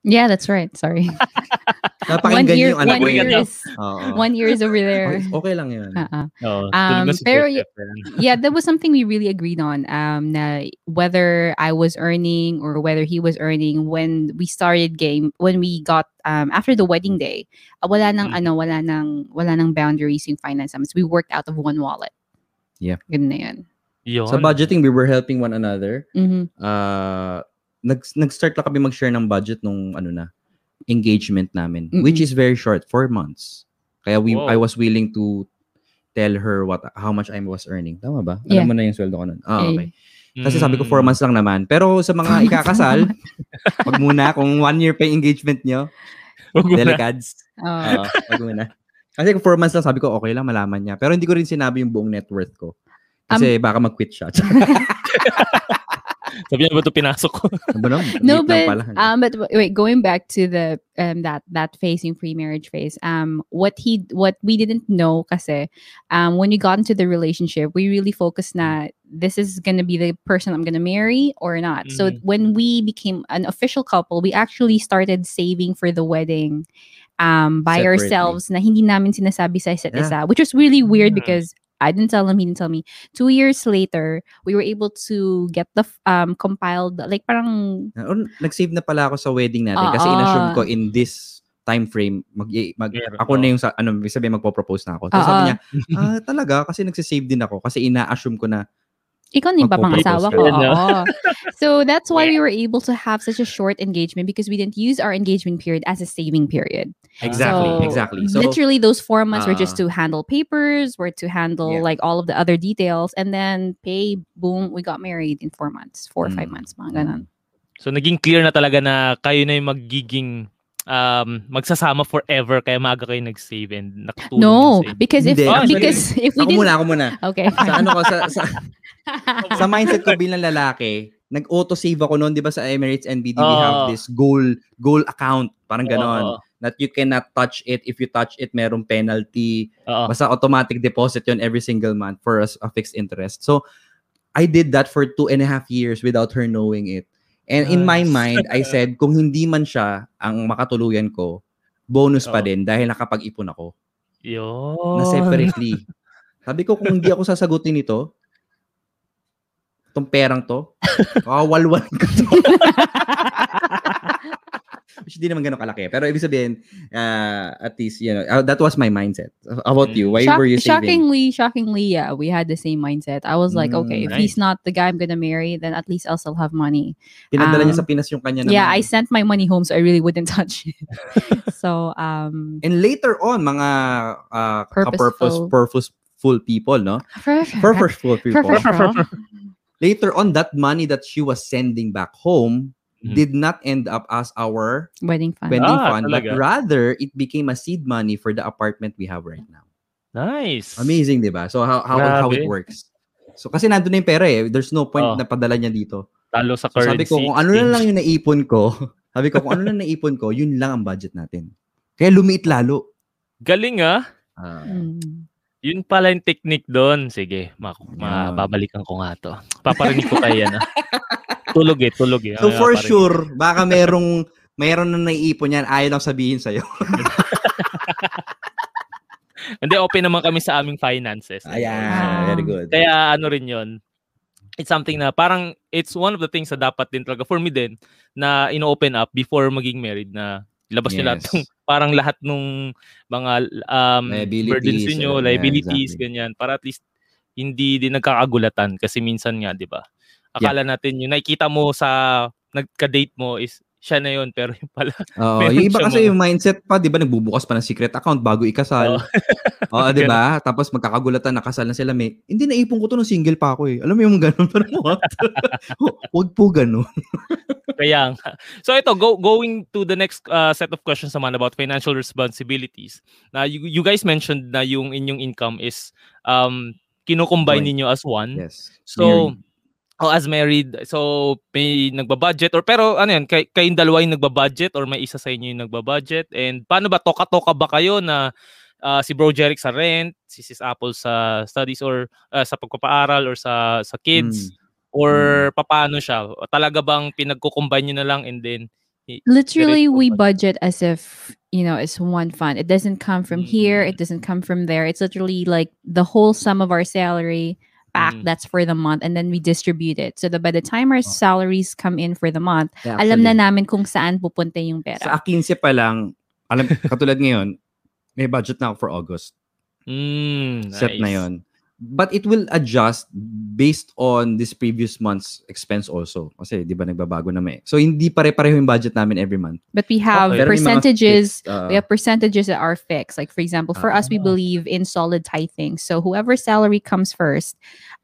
Yeah, that's right. Sorry. Napakinggan one year, yung anak one year is Oo. one year is over there. Okay, okay lang yun. Uh-uh. Tulog Um, pero yeah, that was something we really agreed on. Um, na whether I was earning or whether he was earning when we started game, when we got um after the wedding day, uh, wala nang Mm. ano, wala nang wala nang boundaries yung finance. So we worked out of one wallet. Yeah. Ganun na yan. Yun. Sa budgeting, we were helping one another. Mhm. Uh, nag, nag-start lang kami mag-share ng budget nung ano na, engagement namin. Which Mm-mm. is very short, four months. Kaya we, Wow. I was willing to tell her what how much I was earning. Tama ba? Yeah. Alam mo na yung sweldo ko nun. Ah, okay. Kasi sabi ko Mm. four months lang naman. Pero sa mga ikakasal, wag muna kung one year pa yung engagement nyo, Wag delegads. Oh. Oo, wag muna. Kasi kung four months lang, sabi ko, okay lang, malaman niya. Pero hindi ko rin sinabi yung buong net worth ko. Kasi baka mag-quit siya. Sabi niya ba ito pinasok ko? Ano ba no, Liit lang but um, but wait, going back to the um that that phase in pre-marriage phase, um, what he what we didn't know, kasi um, when we got into the relationship, we really focused na this is gonna be the person I'm gonna marry or not. So Mhm. when we became an official couple, we actually started saving for the wedding. um, by Separately. ourselves na hindi namin sinasabi sa isa't Yeah. isa, which was really weird Mm. because I didn't tell him, he didn't tell me. Two years later, we were able to get the um compiled, like parang, Or, nag-save na pala ako sa wedding natin kasi Oo. inassume ko in this time frame mag, mag Meron, ako na yung sa ano sabihin magpo-propose na ako. Tapos Oo. sabi niya, ah talaga kasi nagsisave din ako kasi ina-assume ko na ikaw na yung papangasawa ko. Oo. So that's why we were able to have such a short engagement because we didn't use our engagement period as a saving period. exactly, So, exactly. So literally those four months were just Ah. to handle papers, were to handle Yeah. like all of the other details, and then pay, boom, we got married in four months, four or five Mm. months, mga ganun. So naging clear na talaga na kayo na yung magiging um, magsasama forever kaya maaga kayo nag-save and nakatulong No, save. because if Hindi. Ah, because if we ako didn't muna, ako muna. okay, Sa ano ko sa, sa sa mindset ko bilang lalaki, nag-auto save ako noon, 'di ba sa Emirates NBD we have this goal goal account, parang ganon. Oo, That you cannot touch it. If you touch it, merong penalty. oo. Basta automatic deposit yon every single month for a, a fixed interest. So, I did that for two and a half years without her knowing it. And in my Nice. mind, I said, kung hindi man siya ang makatuluyan ko, bonus pa Oo. din dahil nakapag-ipon ako Yun. na separately. Sabi ko, kung hindi ako sasagutin ito, itong perang to, kawalwal ko to. Which hindi naman ganun kalaki. Pero ibig sabihin, uh, at least, you know, uh, that was my mindset. How about you? Why Shock- were you saving? shockingly, shockingly, yeah, we had the same mindset. I was like, Mm, okay, if nice. he's not the guy I'm gonna marry, then at least I'll still have money. Pinadala niya um, sa Pinas yung kanya naman. Yeah, I sent my money home, so I really wouldn't touch it. so, um, And later on, mga uh, Purposeful. purpose, purposeful people, no? Purposeful people. Later on, that money that she was sending back home Mhm. did not end up as our wedding fund. wedding Ah, fund, but rather it became a seed money for the apartment we have right now. Nice. Amazing, di ba? So how how how it works. So kasi nandun na yung pera eh. There's no point Oh. na padala niya dito. Talo sa So, currency. sabi ko, kung ano na lang yung naipon ko, sabi ko, kung ano na naipon ko, yun lang ang budget natin. Kaya lumiit lalo. Galing ah. Ah, Mm. Yun pala yung technique doon. Sige, ma- ma- Yan. babalikan ko nga to. Paparinig ko kay yan ah. Tulog eh, tulog eh. So Mamaya for sure, baka merong meron na naiipon yan, ayaw lang sabihin sa'yo. Hindi, open naman kami sa aming finances. Ayan, very good. Kaya ano rin yun, it's something na parang it's one of the things na dapat din talaga for me din na ino-open up before maging married na labas nyo lahat Yes. ng parang lahat nung mga um, Liabilities, burdens niyo, uh, yeah, liabilities, exactly. ganyan. Para at least hindi din nagkakagulatan kasi minsan nga, di ba? Akala natin yung nakikita mo sa nagka-date mo is siya na yun pero yung pala Meron yung iba kasi mga- yung mindset pa, 'di ba, nagbubukas pa ng secret account bago ikasal. Oo, 'di ba? Tapos magkakagulatan nakasal na sila, may hindi naipon ko to nung single pa ako eh. Alam mo yung ganun pero what? Huwag po ganun. Kaya. So ito, go, going to the next uh, set of questions naman about financial responsibilities. Na you, you guys mentioned na yung inyong income is um kinukombine Joint. ninyo as one. Yes. So oh, as married, so may nagbabudget or pero ano yan, kay, kayong dalawa yung nagbabudget or may isa sa inyo yung nagbabudget and paano ba toka-toka ba kayo na uh, si Bro Jeric sa rent, si Sis Apple sa studies or uh, sa pagpapaaral or sa sa kids or papaano siya? Talaga bang pinagko-combine niyo na lang and then Literally, we budget as if you know it's one fund. It doesn't come from here. Mm. It doesn't come from there. It's literally like the whole sum of our salary back. Mm. That's for the month, and then we distribute it. So that by the time our Oh. salaries come in for the month, Yeah, alam na namin kung saan pupunta yung pera Sa pera. 15 pa lang, alam katulad ngayon, may budget na ako for August. Mm, Set na nice. 'yon. But it will adjust based on this previous month's expense also. Kasi 'di ba nagbabago na may. So hindi pare-pareho yung budget namin every month. But we have Okay. Pero may mga percentages. fixed, uh, we have percentages that are fixed. Like for example, for us, we Ah. believe in solid tithing. So whoever salary comes first,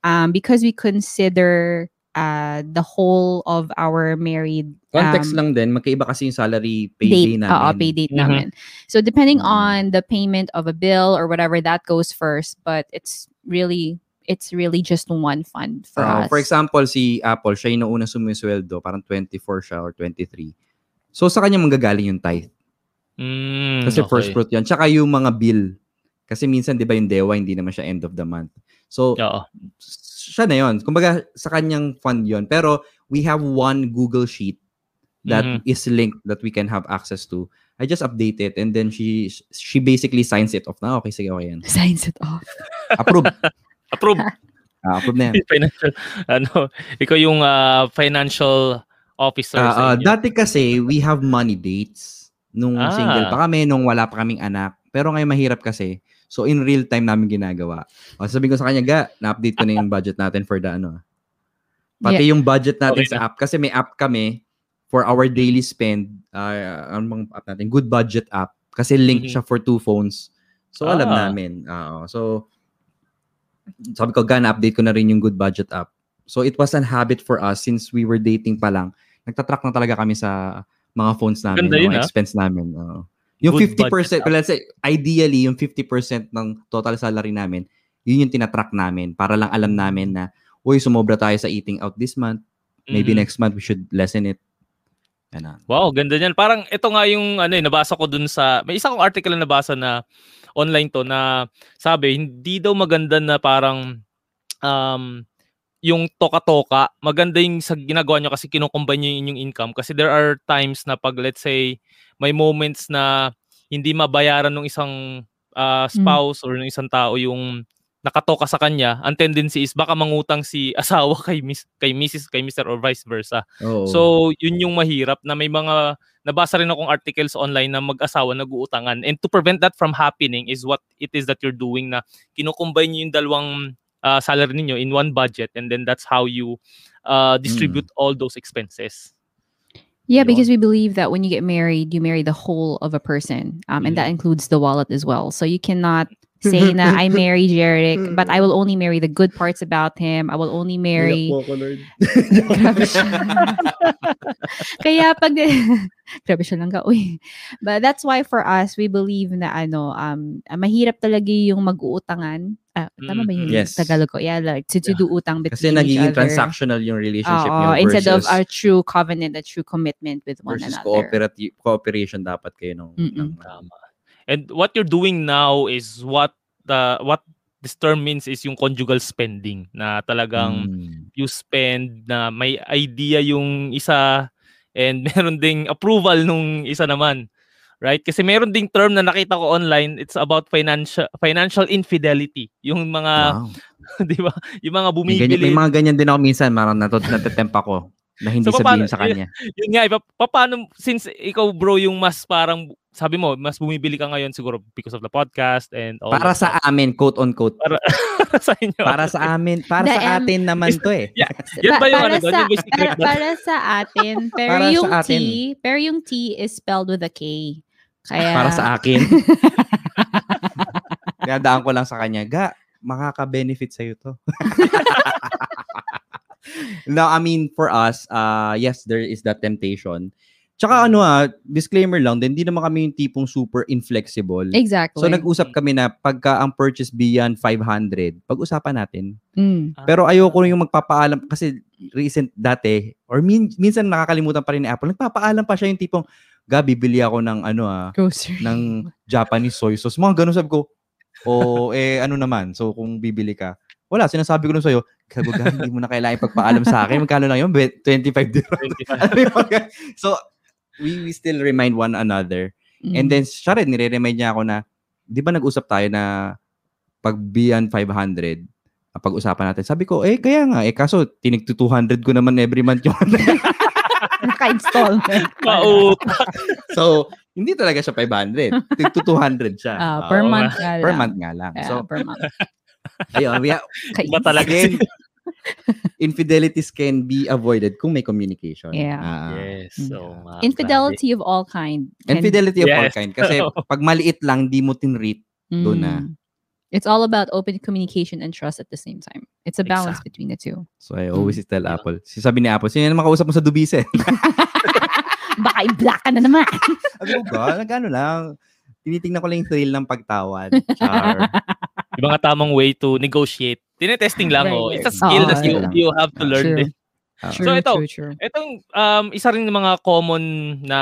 um, because we consider uh the whole of our married Context um, lang din, magkaiba kasi yung salary payday date, namin. oo, pay date Mhm. namin. So depending Mm. on the payment of a bill or whatever, that goes first. But it's really it's really just one fund for Ah, us. For example, si Apple, siya yung una sumisweldo, parang 24 siya or 23. So sa kanya manggagaling yung tithe. Mm, Kasi okay. first fruit yan. Tsaka yung mga bill. Kasi minsan, di ba yung DEWA, hindi naman siya end of the month. So, Oo. siya na yon. Kumbaga, sa kanyang fund yon. Pero, we have one Google Sheet that Mhm. is linked that we can have access to I just update it and then she she basically signs it off na okay sige okay yan. Signs it off. Approve. Approve. Ah, approve na yan. financial, ano, ikaw yung ah, financial officer Ah, ah, inyo. dati kasi we have money dates nung Ah. single pa kami nung wala pa kaming anak. Pero ngayon mahirap kasi. So in real time namin ginagawa. O, sabi ko sa kanya, ga, na-update ko na yung budget natin for the ano. Pati yung budget natin Okay sa app kasi may app kami for our daily spend. Uh, ano bang app natin? Good budget app. Kasi link Mhm. siya for two phones. So alam Ah. namin. Oo. so sabi ko, ga, na-update ko na rin yung good budget app. So it was an habit for us since we were dating pa lang. Nagtatrack na talaga kami sa mga phones namin, Ganda yun, mga ah. expense namin. Oo. Yung Good 50%, budget app. let's say, ideally, yung 50% ng total salary namin, yun yung tinatrack namin para lang alam namin na, uy, sumobra tayo sa eating out this month. Maybe Mhm. next month we should lessen it. Wow, ganda niyan. Parang ito nga yung ano, eh, nabasa ko dun sa may isa kong article na nabasa na online to na sabi hindi daw maganda na parang um yung toka-toka, maganda yung sa ginagawa nyo kasi kinukumbine nyo yung inyong income. Kasi there are times na pag let's say may moments na hindi mabayaran ng isang ah, spouse or ng isang tao yung nakatoka sa kanya, ang tendency is baka mangutang si asawa kay miss kay Mrs. kay Mr. or vice versa. Oo. So, yun yung mahirap na may mga nabasa rin akong articles online na mag-asawa nag-uutangan. And to prevent that from happening is what it is that you're doing na kinukumbine niyo yung dalawang ah, salary ninyo in one budget and then that's how you uh, distribute all those expenses. Yeah, because we believe that when you get married, you marry the whole of a person, um, and that includes the wallet as well. So you cannot say na I marry Jeric, but I will only marry the good parts about him. I will only marry. Grabe siya. Kaya pag grabe siya lang ka. Uy. But that's why for us we believe na ano um ah, mahirap talaga yung mag-uutangan. Ah, tama ba yung Yes. Tagalog ko? Yeah, like to, to Yeah. do utang between Kasi each nagiging other. transactional yung relationship Oo, nyo instead of versus, a true covenant, a true commitment with one versus another. cooperative, cooperation dapat kayo nung, Mm-mm. ng Tama. And what you're doing now is what the what this term means is yung conjugal spending na talagang Mm. you spend na may idea yung isa and meron ding approval nung isa naman. Right? Kasi meron ding term na nakita ko online, it's about financial financial infidelity. Yung mga, Wow. 'di ba? Yung mga May, bumibili. ganyan, may mga ganyan din ako minsan, marang natot natatempt ako na hindi So, sabihin paano- sa kanya. yun nga, iba, pa- paano, since ikaw bro yung mas parang, sabi mo, mas bumibili ka ngayon siguro because of the podcast and all Para that sa amin, quote on quote. Para, sa inyo. Para sa amin, para The sa M- atin naman to eh. Yeah. Yan ba yung para ano doon? sa, Yung basic para, para sa atin, pero Para sa yung atin. T, pero yung T is spelled with a K. Kaya, Para sa akin. Dinadaan ko lang sa kanya, ga, makaka-benefit sa'yo to. no, I mean, for us, uh, yes, there is that temptation. Tsaka ano ah, disclaimer lang din, hindi naman kami yung tipong super inflexible. exactly. So nag-usap kami na pagka ang purchase beyond 500, pag-usapan natin. Mm. Pero ayoko yung magpapaalam kasi recent dati or min, minsan nakakalimutan pa rin ni Apple. Nagpapaalam pa siya yung tipong ga bibili ako ng ano ah Grocery. ng Japanese soy sauce. Mga ganun sabi ko. O eh ano naman. So kung bibili ka. Wala, sinasabi ko nun sa'yo, gago ga, hindi mo na kailangan ipagpaalam sa akin. Magkano lang yun? Be- 25 dirham. Ano so, we, we still remind one another. Mm. And then, siya rin, nire-remind niya ako na, di ba nag-usap tayo na pag beyond 500, ah, pag-usapan natin. Sabi ko, eh, kaya nga, eh, kaso, tinig to 200 ko naman every month yun. Naka-installment. Pautak. so, hindi talaga siya 500. Tig to 200 siya. Ah, Oo, per Oo month nga Per lang. month nga lang. Yeah, So, per month. Ayun, we ha- Iba talaga. again, infidelities can be avoided kung may communication. Yeah. Ah, yes. Mm. So, mga Infidelity of all kind. can- Infidelity of all Yes. kind. Kasi pag maliit lang, di mo tinreat. doon na. Mm. It's all about open communication and trust at the same time. It's a balance between the two. So, I always tell Yeah. Apple. Sabi ni Apple, sino yung makausap mo sa Dubise? Baka i-black ka na naman. Sabi ko, ba, nagano lang. Tinitingnan ko lang yung thrill ng pagtawad. Char. Yung mga tamang way to negotiate. Tinetesting lang, Right, oh. It's a skill Oo, that you, you have to learn true. din. True, So, ito, true, true. Itong um, isa rin ng mga common na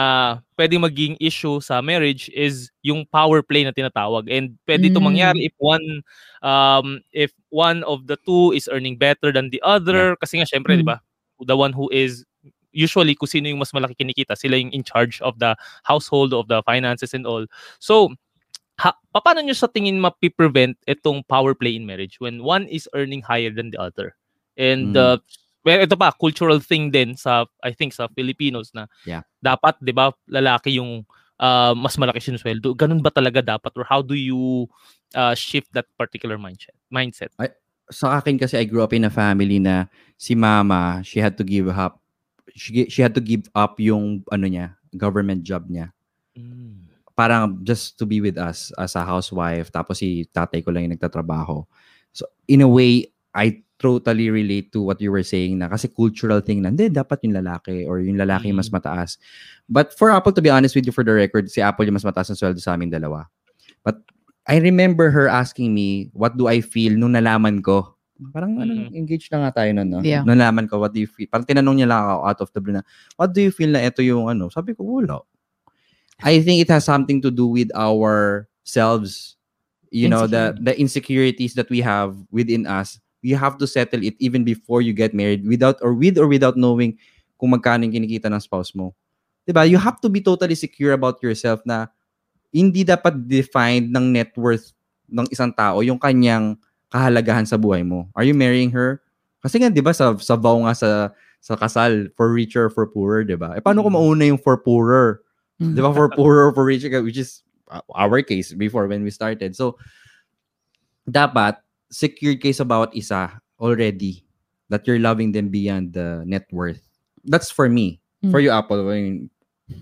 pwedeng maging issue sa marriage is yung power play na tinatawag. And pwede ito Mm. mangyari if one um, if one of the two is earning better than the other kasi nga syempre, Mm. 'di ba? The one who is usually kung sino yung mas malaki kinikita, sila yung in charge of the household, of the finances and all. So, ha, paano nyo sa tingin mapiprevent itong power play in marriage when one is earning higher than the other? And Mm. uh, well, ito pa, cultural thing din sa, I think, sa Filipinos na Yeah. dapat, di ba, lalaki yung uh, mas malaki sinusweldo. Ganun ba talaga dapat? Or how do you uh, shift that particular mindset? mindset? Sa akin kasi I grew up in a family na si mama, she had to give up she, she had to give up yung ano niya, government job niya. Mm. Parang just to be with us as a housewife tapos si tatay ko lang yung nagtatrabaho. So in a way I totally relate to what you were saying na kasi cultural thing na hindi dapat yung lalaki or yung lalaki yung mas Mm. mataas. But for Apple to be honest with you for the record, si Apple yung mas mataas ng sweldo sa amin dalawa. But I remember her asking me, what do I feel nung nalaman ko? Parang ano, Mm. engaged na nga tayo nun, no? Yeah. Nalaman ko, what do you feel? Parang tinanong niya lang ako out of the blue na, what do you feel na ito yung ano? Sabi ko, wala. I think it has something to do with our selves. You know, the the insecurities that we have within us. You have to settle it even before you get married without or with or without knowing kung magkano yung kinikita ng spouse mo. 'Di ba? You have to be totally secure about yourself na hindi dapat defined ng net worth ng isang tao yung kanyang kahalagahan sa buhay mo. Are you marrying her? Kasi nga 'di ba sa sa vow nga sa sa kasal for richer or for poorer, 'di ba? Eh paano kung Mm. mauna yung for poorer? Mm. 'Di ba? For poorer or for richer which is our case before when we started. So dapat secured kayo sa bawat isa already that you're loving them beyond the net worth. That's for me. For Mm. you, Apple, I mean,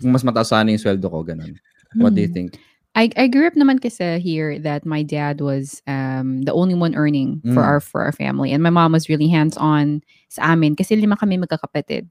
kung mas mataas sana yung sweldo ko, ganun. What do you Mm. think? I I grew up naman kasi here that my dad was um the only one earning for Mm. our for our family and my mom was really hands on sa amin kasi lima kami magkakapatid.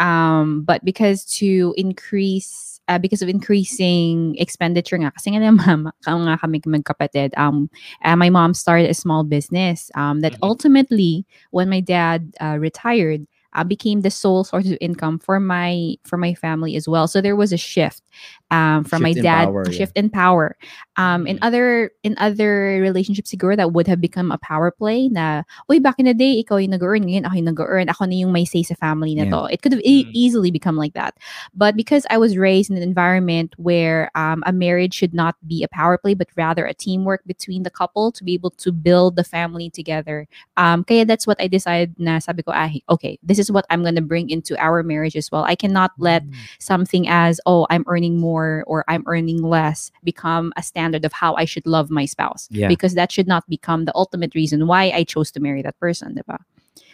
Um but because to increase uh, because of increasing expenditure nga kasi nga mama ka nga kami magkapatid um uh, my mom started a small business um that Mhm. ultimately when my dad uh, retired uh, became the sole source of income for my for my family as well. So there was a shift um, from my Shift in dad, power, yeah. shift in power. Um, in Mm. other in other relationships siguro that would have become a power play na, uy, back in the day, ikaw yung nag-earn, ngayon ako yung nag-earn, ako na yung may say sa family na Yeah. to. It could have e- Mm. easily become like that. But because I was raised in an environment where um, a marriage should not be a power play, but rather a teamwork between the couple to be able to build the family together. Um, kaya that's what I decided na sabi ko, ah, okay, this is what I'm gonna bring into our marriage as well. I cannot let something as, oh, I'm earning more or I'm earning less become a standard of how I should love my spouse. Yeah. Because that should not become the ultimate reason why I chose to marry that person, diba?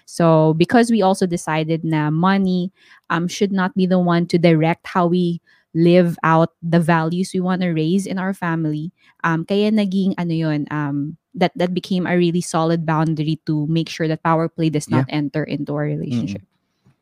So because we also decided na money um, should not be the one to direct how we live out the values we want to raise in our family. Um, kaya naging ano yun, um, that that became a really solid boundary to make sure that power play does not enter into our relationship.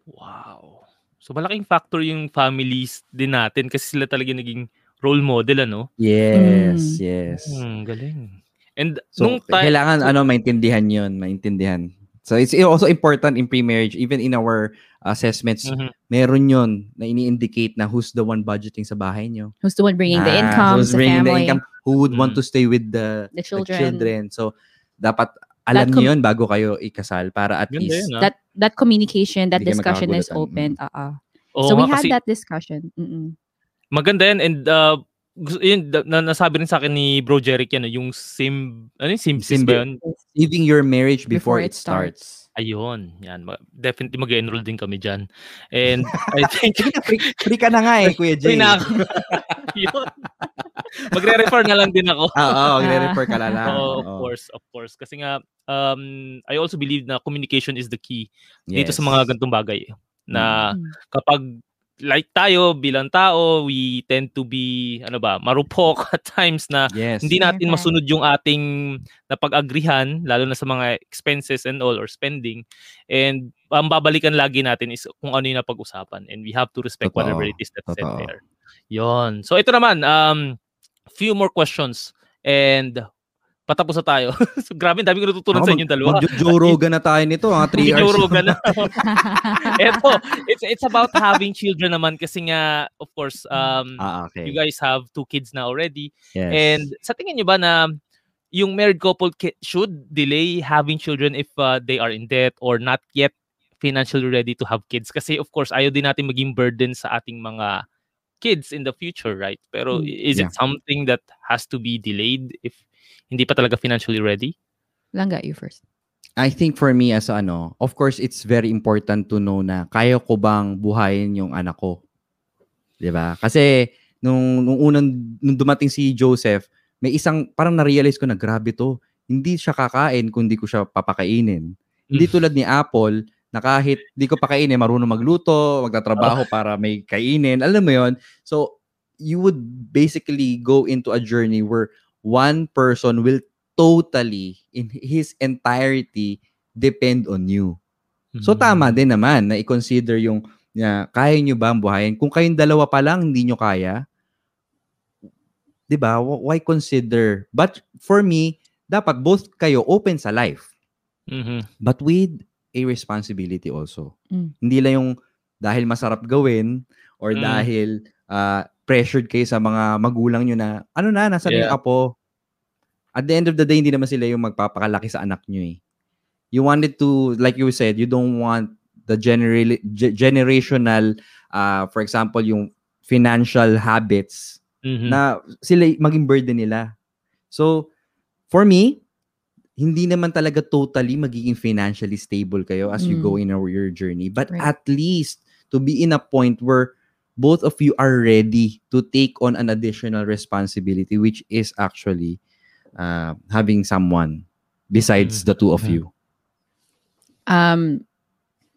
Wow. So malaking factor yung families din natin kasi sila talaga naging role model ano. Yes, Mm. yes. Hmm, galing. And So, nung time kailangan ano maintindihan 'yon, maintindihan. So it's also important in pre-marriage even in our assessments, Mhm. meron 'yon na ini-indicate na who's the one budgeting sa bahay nyo. Who's the one bringing the Ah, income, who's the bringing family, the income, who would want Mm. to stay with the, the the children. children. So dapat alam com- niyo 'yon bago kayo ikasal para at Ganda least yun, ah. That that communication, that discussion is open. Uh-uh. Oo so we had kasi that discussion. Mm-mm. Maganda yan and uh, yun, na, nasabi rin sa akin ni Bro Jeric yan, yung sim, ano yung simsis Simbi- ba yun? saving your marriage before, Before it starts. Ayun, yan. Definitely mag-enroll din kami dyan. And I think, free, free ka na nga eh, Kuya Jay. Free na ako. Yun. Magre-refer na lang din ako. Oo, refer ka na lang. Oo, of Oo. course, of course. Kasi nga, um, I also believe na communication is the key dito sa Yes. mga gantong bagay. Na Mm. kapag like tayo bilang tao, we tend to be, ano ba, marupok at times na Yes. hindi natin masunod yung ating napag-agrihan, lalo na sa mga expenses and all or spending. And ang babalikan lagi natin is kung ano yung napag-usapan. And we have to respect Totoo. whatever it is that's said Totoo. there. Yon. So ito naman, um, few more questions. And patapos na tayo. so grabe, dami ko natutunan sa inyong dalawa. Mag-Joe Rogan na tayo nito, ha? 3 Joe hours. Rogan na. Eto, it's it's about having children naman kasi nga of course um Ah, okay. you guys have two kids na already yes. and sa tingin niyo ba na yung married couple ki- should delay having children if uh, they are in debt or not yet financially ready to have kids kasi of course ayaw din natin maging burden sa ating mga kids in the future, right? Pero Mm. is Yeah. it something that has to be delayed if hindi pa talaga financially ready? Langga, you first. I think for me as ano, of course it's very important to know na kaya ko bang buhayin yung anak ko. 'Di ba? Kasi nung nung unang nung dumating si Joseph, may isang parang na-realize ko na grabe to. Hindi siya kakain kung di ko siya papakainin. Hindi Mm. tulad ni Apple na kahit di ko pakainin, marunong magluto, magtatrabaho para may kainin. Alam mo 'yon? So you would basically go into a journey where one person will totally in his entirety depend on you. So Mm. tama din naman na i-consider yung na kaya nyo ba ang buhayin? Kung kayong dalawa pa lang hindi nyo kaya, 'di ba? wh- Why consider? But for me, dapat both kayo open sa life, Mhm. but with a responsibility also. Mm. Hindi lang yung dahil masarap gawin or Mm. dahil ah, pressured kayo sa mga magulang nyo na ano na, nasa Yeah. apo. At the end of the day, hindi naman sila yung magpapakalaki sa anak nyo eh. You wanted to, like you said, you don't want the genera- ge- generational, uh, for example, yung financial habits Mhm. na sila maging burden nila. So, for me, hindi naman talaga totally magiging financially stable kayo as you Mm. go in your, your journey. But Right. at least to be in a point where both of you are ready to take on an additional responsibility, which is actually uh, having someone besides the two of you. Um,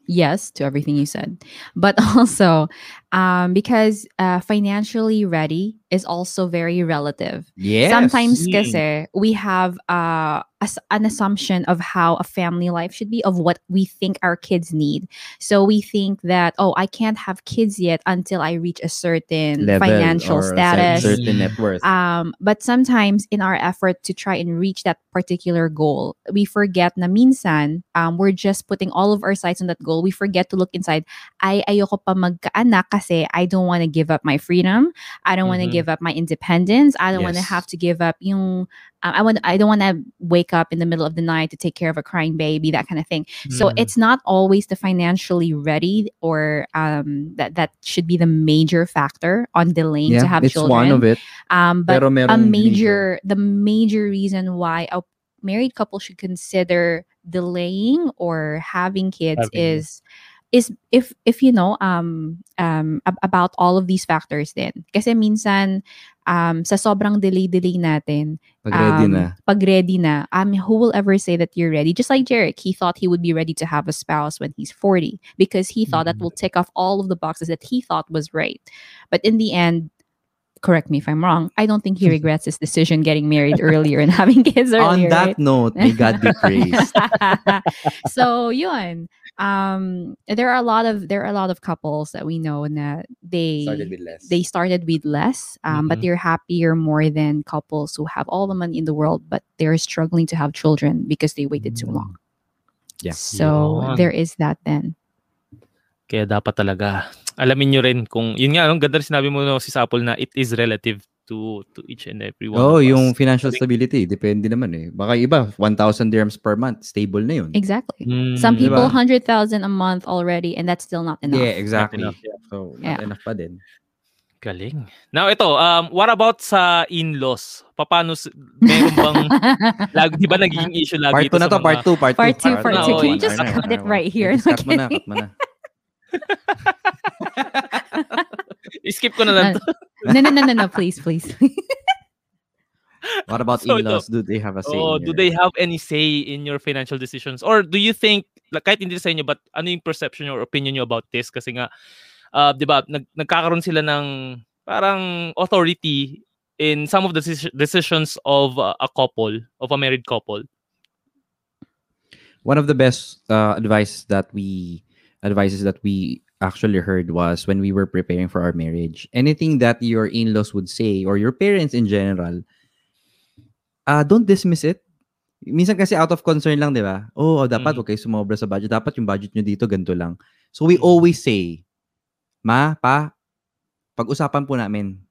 yes to everything you said, but also um, because uh, financially ready is also very relative. Yes. Sometimes Mm. kasi we have uh, as an assumption of how a family life should be, of what we think our kids need. So we think that, oh, I can't have kids yet until I reach a certain level financial status. certain net worth. Um, but sometimes in our effort to try and reach that particular goal, we forget na minsan, um, we're just putting all of our sights on that goal. We forget to look inside, ay, ayoko pa magkaanak kasi I don't want to give up my freedom. I don't want to give up my independence. I don't want to have to give up yung, uh, I want, I don't want to wake up in the middle of the night to take care of a crying baby, that kind of thing. So Mhm. it's not always the financially ready or um, that that should be the major factor on delaying to yeah, have it's children. one of it. Um, but a major the major reason why a married couple should consider delaying or having kids Having is is if if you know um um ab- about all of these factors then kasi minsan um sa sobrang delay delay natin Pag ready um, na. pag ready na um who will ever say that you're ready just like Jerick he thought he would be ready to have a spouse when he's 40 because he thought that Mhm. will tick off all of the boxes that he thought was right but in the end correct me if I'm wrong. I don't think he regrets his decision getting married earlier and having kids earlier. On that right? note, may God be praised. so yun. Um, there are a lot of there are a lot of couples that we know that they less. they started with less, um, but Mhm. they're happier more than couples who have all the money in the world, but they're struggling to have children because they waited too long. Yeah. So Yun. there is that then. Kaya dapat talaga alamin nyo rin kung yun nga, ang ganda rin sinabi mo no, si Sapol na it is relative to to each and every one Oh, of us. financial Correct. stability, depende naman eh. Baka iba, 1,000 dirhams per month, stable na yun. Exactly. Mm, Some people hundred thousand a month already, and that's still not enough. Yeah, exactly. enough, yeah. So, not Yeah. enough pa din. Galing. Now ito, um, what about sa in-laws? Paano, s- meron bang, lagi, di ba nagiging issue lagi Part ito 2 na to, mga- part 2, part 2. Part two, part two. Can you just cut it right here? Cut mo na, cut mo na. Skip ko na lang to. No, no, no, no, no, please, please. What about So, ito. in-laws? Do they have a say? Oh, in do your- they have any say in your financial decisions? Or do you think, like, kahit hindi sa inyo, but ano yung perception or opinion nyo about this? Kasi nga, uh, di ba, nag, nagkakaroon sila ng parang authority in some of the decisions of uh, a couple, of a married couple. One of the best uh, advice that we advices that we actually heard was when we were preparing for our marriage. Anything that your in-laws would say or your parents in general, uh, don't dismiss it. Minsan kasi out of concern lang, di ba? Oh, dapat Mm. huwag kayo sumobra sa budget. Dapat yung budget nyo dito, ganito lang. So we always say, Ma, Pa, pag-usapan po namin.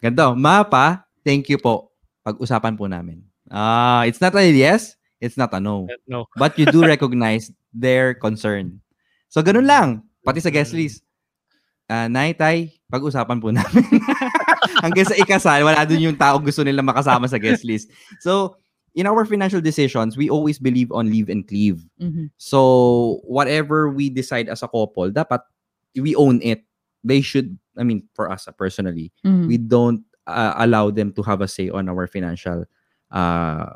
Ganito, Ma, Pa, thank you po. Pag-usapan po namin. Ah, it's not a yes, it's not a no No. but you do recognize their concern So, ganun lang. Pati sa guest list. Ah, Nay, Tay, pag-usapan po namin. Hanggang sa ikasal, wala dun yung tao gusto nila makasama sa guest list. So, in our financial decisions, we always believe on leave and cleave. Mhm. So, whatever we decide as a couple, dapat we own it. They should, I mean, for us uh, personally, Mhm. we don't uh, allow them to have a say on our financial uh,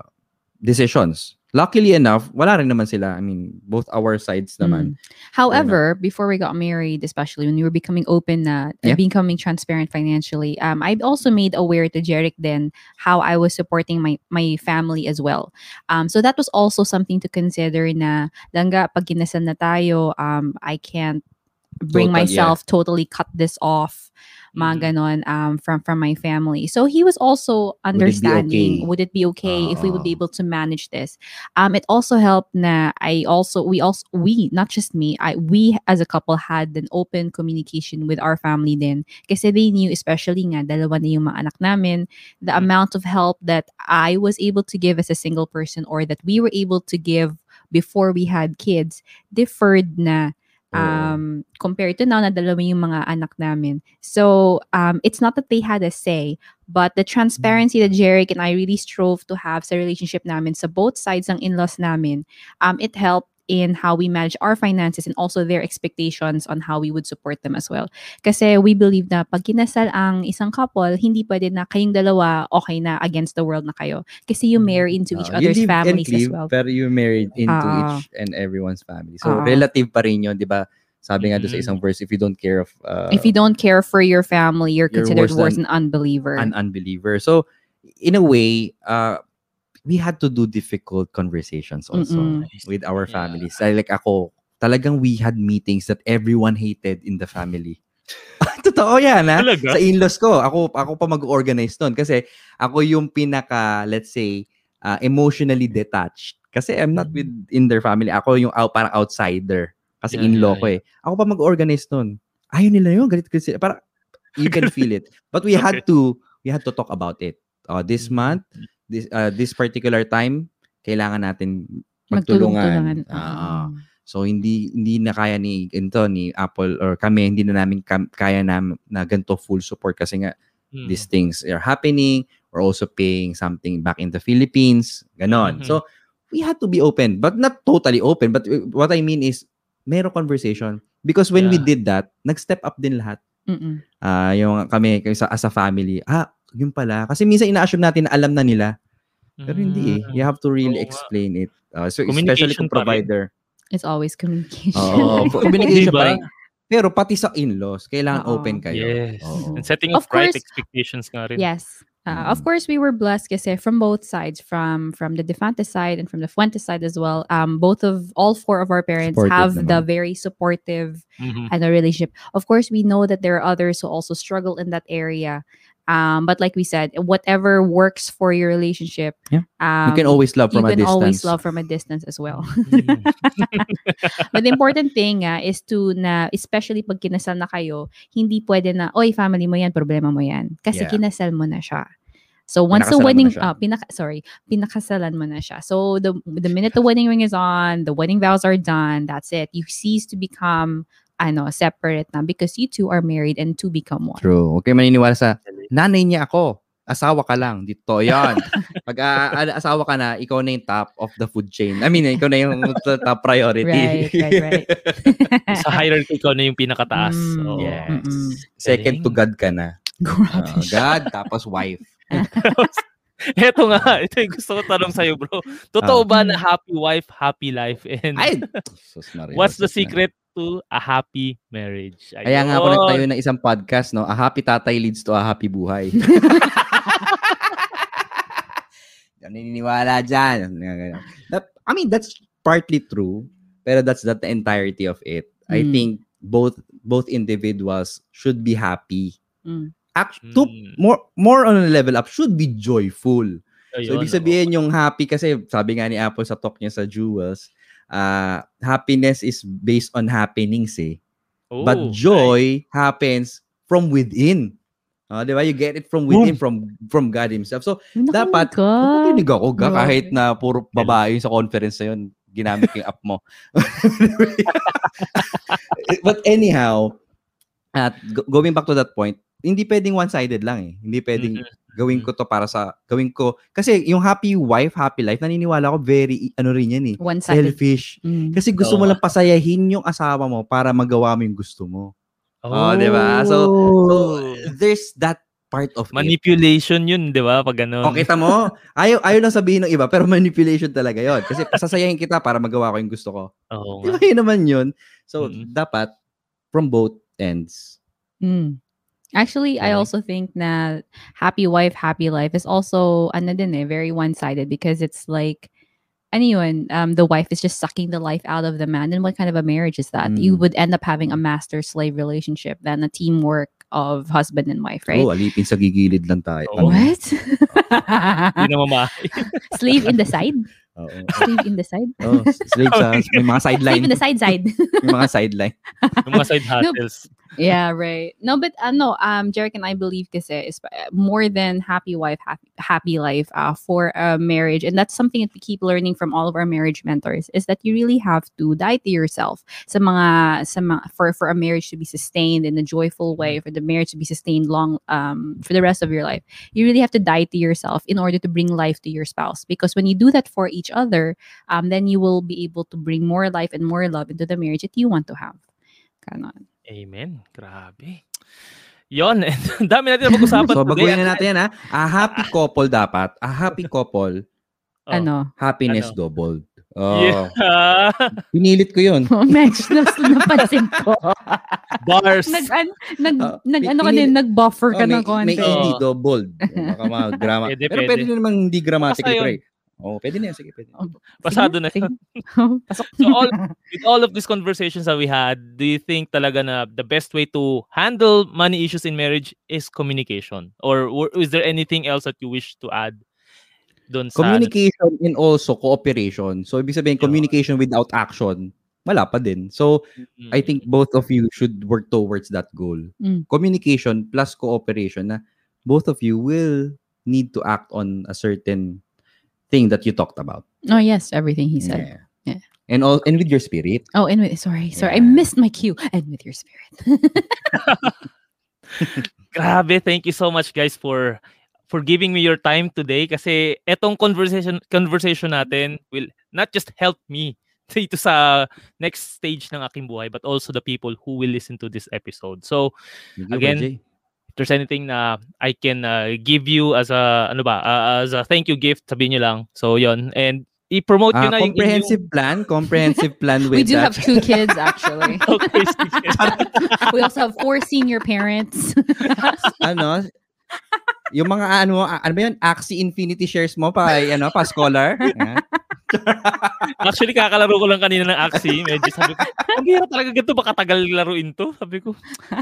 decisions. Luckily enough, wala rin naman sila. I mean, both our sides naman. Mm. However, before we got married, especially when we were becoming open na Yeah. and becoming transparent financially, um, I also made aware to Jeric then how I was supporting my my family as well. Um, so that was also something to consider na langga pag kinasal na tayo, um, I can't bring Total, yeah. myself totally cut this off mga ganon um from from my family so he was also Would it be understanding okay? would it be okay if we would be Ah. able to manage this um it also helped na i also we also we not just me i we as a couple had an open communication with our family then kasi they knew especially nga dalawa na yung mga anak namin the Mm. amount of help that i was able to give as a single person or that we were able to give before we had kids differed na. Um compared to now na dalawa yung mga anak namin. So um it's not that they had a say, but the transparency that Jeric and I really strove to have sa relationship namin sa both sides ng in-laws namin, um it helped in how we manage our finances and also their expectations on how we would support them as well. Kasi we believe na pag kinasal ang isang couple, hindi pwede na kayong dalawa okay na against the world na kayo. Kasi you marry into each you other's families as cleave, well. Pero you married into Ah. each and everyone's family. So, Ah. relative pa rin yun, di ba? Sabi nga doon sa Mhm. isang verse, if you don't care of uh, if you don't care for your family, you're You're considered worse worse than an unbeliever. an unbeliever. So, in a way, uh, we had to do difficult conversations also Mm-mm. with our Yeah. families. I- Like ako, talagang we had meetings that everyone hated in the family. Totoo yan, ha? Talaga? Sa in-laws ko, ako, ako pa mag-organize nun. Kasi ako yung pinaka, let's say, uh, emotionally detached. Kasi I'm not with in their family. Ako yung out, parang outsider. Kasi Yeah, in-law yeah, ko eh. Ako pa mag-organize nun. Ayaw nila yun. Galit galit sila. Parang, you can feel it. But we had Okay. to, we had to talk about it. Uh, this month, this uh, this particular time, kailangan natin magtulungan. Ah. So hindi hindi na kaya ni ito ni Apple or kami hindi na namin kam- kaya na na ganito full support kasi nga Mm. these things are happening. We're also paying something back in the Philippines. Ganon. Mhm. So we had to be open, but not totally open. But uh, what I mean is meron conversation because when we Yeah. did that, nag-step up din lahat. Mm-mm. Ah, yung kami kami sa as a family. Ah, yun pala. Kasi minsan ina-assume natin na alam na nila. Pero hindi eh. Mm. You have to really Oo explain it. Uh, so especially Communication kung pa rin. provider. It's always communication. Oo, communication Diba? pa rin. Pero pati sa in-laws, kailangan Oo. open kayo. Yes. Oo. And setting up Of right course- expectations nga rin. Yes. Uh, Of Mm. course, we were blessed kasi from both sides, from from the Defante side and from the Fuentes side as well. Um, both of all four of our parents Supportive have the naman. very supportive Mhm. and a relationship. Of course, we know that there are others who also struggle in that area. Um, but like we said, whatever works for your relationship, Yeah. um, you can always love from a distance. You can distance. always love from a distance as well. But the important thing nga is to na especially pag kinasal na kayo, hindi pwede na, oy, family mo yan, problema mo yan. Kasi Yeah. kinasal mo na siya. So once the Pinakasalan mo wedding, na siya. ah, pinaka, sorry, pinakasalan mo na siya. So the the minute the wedding ring is on, the wedding vows are done, that's it. You cease to become ano, separate na because you two are married and two become one. True. Okay, maniniwala sa nanay niya ako. Asawa ka lang. Dito, yan. Pag ah, asawa ka na, ikaw na yung top of the food chain. I mean, ikaw na yung top priority. Right, right, right. Sa hierarchy ko na yung pinakataas. Mm, Oo. Yes. Mm-mm. Second to God ka na. Grabe siya. God, tapos wife. Ito nga, ito yung gusto ko tanong sa'yo, bro. Totoo Ah. ba na happy wife, happy life? And Ay! What's the secret to a happy marriage? Kaya nga ako Ayun. nagtayo ng isang podcast, no? A happy tatay leads to a happy buhay. Yan naniniwala dyan. That, I mean, that's partly true, pero that's not the entirety of it. I Mm. think both both individuals should be happy. Mm. Act, to, Mm. more more on a level up should be joyful. Ayun, So, ibig sabihin yung happy kasi sabi nga ni Apple sa talk niya sa Jewels, uh, happiness is based on happenings eh. oo. But Oh, joy happens from within. Ah, di ba? You get it from within, from from God himself. So, dapat, Nakinig ka. Nakinig ako ga, kahit na puro babae sa conference na yun. ginamit yung app mo. But anyhow, at going back to that point, hindi pwedeng one-sided lang eh. Hindi pwedeng Mhm. Gawin ko to para sa gawin ko kasi yung happy wife, happy life, naniniwala ko very ano rin yan eh. One-sided. Selfish. Mm. Kasi gusto mo Oo. lang pasayahin yung asawa mo para magawa mo yung gusto mo. Oh, Oh, di ba? So, so there's that part of it. manipulation yun, di ba? Pag ganun. O, kita mo? Ayaw, ayaw lang sabihin ng iba, pero manipulation talaga yon Kasi pasasayahin kita para magawa ko yung gusto ko. Oo Di ba yun naman yun? So, Mm. dapat from both ends. Mm. Actually, I also think that happy wife, happy life is also ano din eh, very one-sided because it's like ano yun, um, the wife is just sucking the life out of the man. And what kind of a marriage is that? You Mm. would end up having a master-slave relationship than a teamwork of husband and wife, right? Oh, alipin sa gigilid lang tayo. Oo. Ano? What? Hindi naman ma... Slave in the side? Oo. Slave in the side? Oh, slave sa, may mga sideline. Slave in the side side. may mga sideline. Yung mga side hustles. Yeah, right. No, but uh, no, um, Jerick and I believe kasi is uh, more than happy wife, happy, happy life uh, for a marriage. And that's something that we keep learning from all of our marriage mentors is that you really have to die to yourself sa mga, sa mga, for, for a marriage to be sustained in a joyful way, for the marriage to be sustained long, um, for the rest of your life. You really have to die to yourself in order to bring life to your spouse. Because when you do that for each other, um, then you will be able to bring more life and more love into the marriage that you want to have. Ganon. Amen. Grabe. Yon. Ang dami natin na pag-usapan So, today. baguhin na natin yan ha. A happy couple dapat. A happy couple, Oh. Ano? happiness Ano? doubled. Oh, Yeah. pinilit ko yun. Match na napansin ko. Bars. nag, an, nag, Ah, nag, ano ka pinili- din, nag-buffer ka Oh, may, ng konti. may ED Oo. doubled. Baka mga grama. Pwede, Pero pwede. pwede din naman hindi grammatically yun. correct. Oh, pwede na yan. Sige, pwede. Oh, Pasado na sige, yun. Pasok. So all with all of these conversations that we had, do you think talaga na the best way to handle money issues in marriage is communication? Or w- is there anything else that you wish to add doon sa Communication and also cooperation. So, ibig sabihin, Yeah. communication without action, wala pa din. So, Mm, I think both of you should work towards that goal. Mm. Communication plus cooperation na both of you will need to act on a certain thing that you talked about. Oh, yes, everything he said. Yeah. Yeah. And all and with your spirit. Oh, and with, sorry, sorry, I missed my cue. And with your spirit. Grabe, thank you so much guys for for giving me your time today kasi etong conversation conversation natin will not just help me dito sa next stage ng aking buhay but also the people who will listen to this episode. So, you, Again, Jay. If there's anything na I can uh, give you as a ano ba uh, as a thank you gift sabihin niyo lang so yon and i-promote Ah, niyo na yung comprehensive plan, comprehensive plan with we do that. have two kids, actually. okay, we also have four senior parents. ano, yung mga ano, a- ano ba yun, Axie Infinity shares mo pa, ano, pa scholar. Yan. Actually, kakalaro ko lang kanina ng Axie. Medyo sabi ko, ang hirap talaga ganito, baka tagal laruin to. Sabi ko,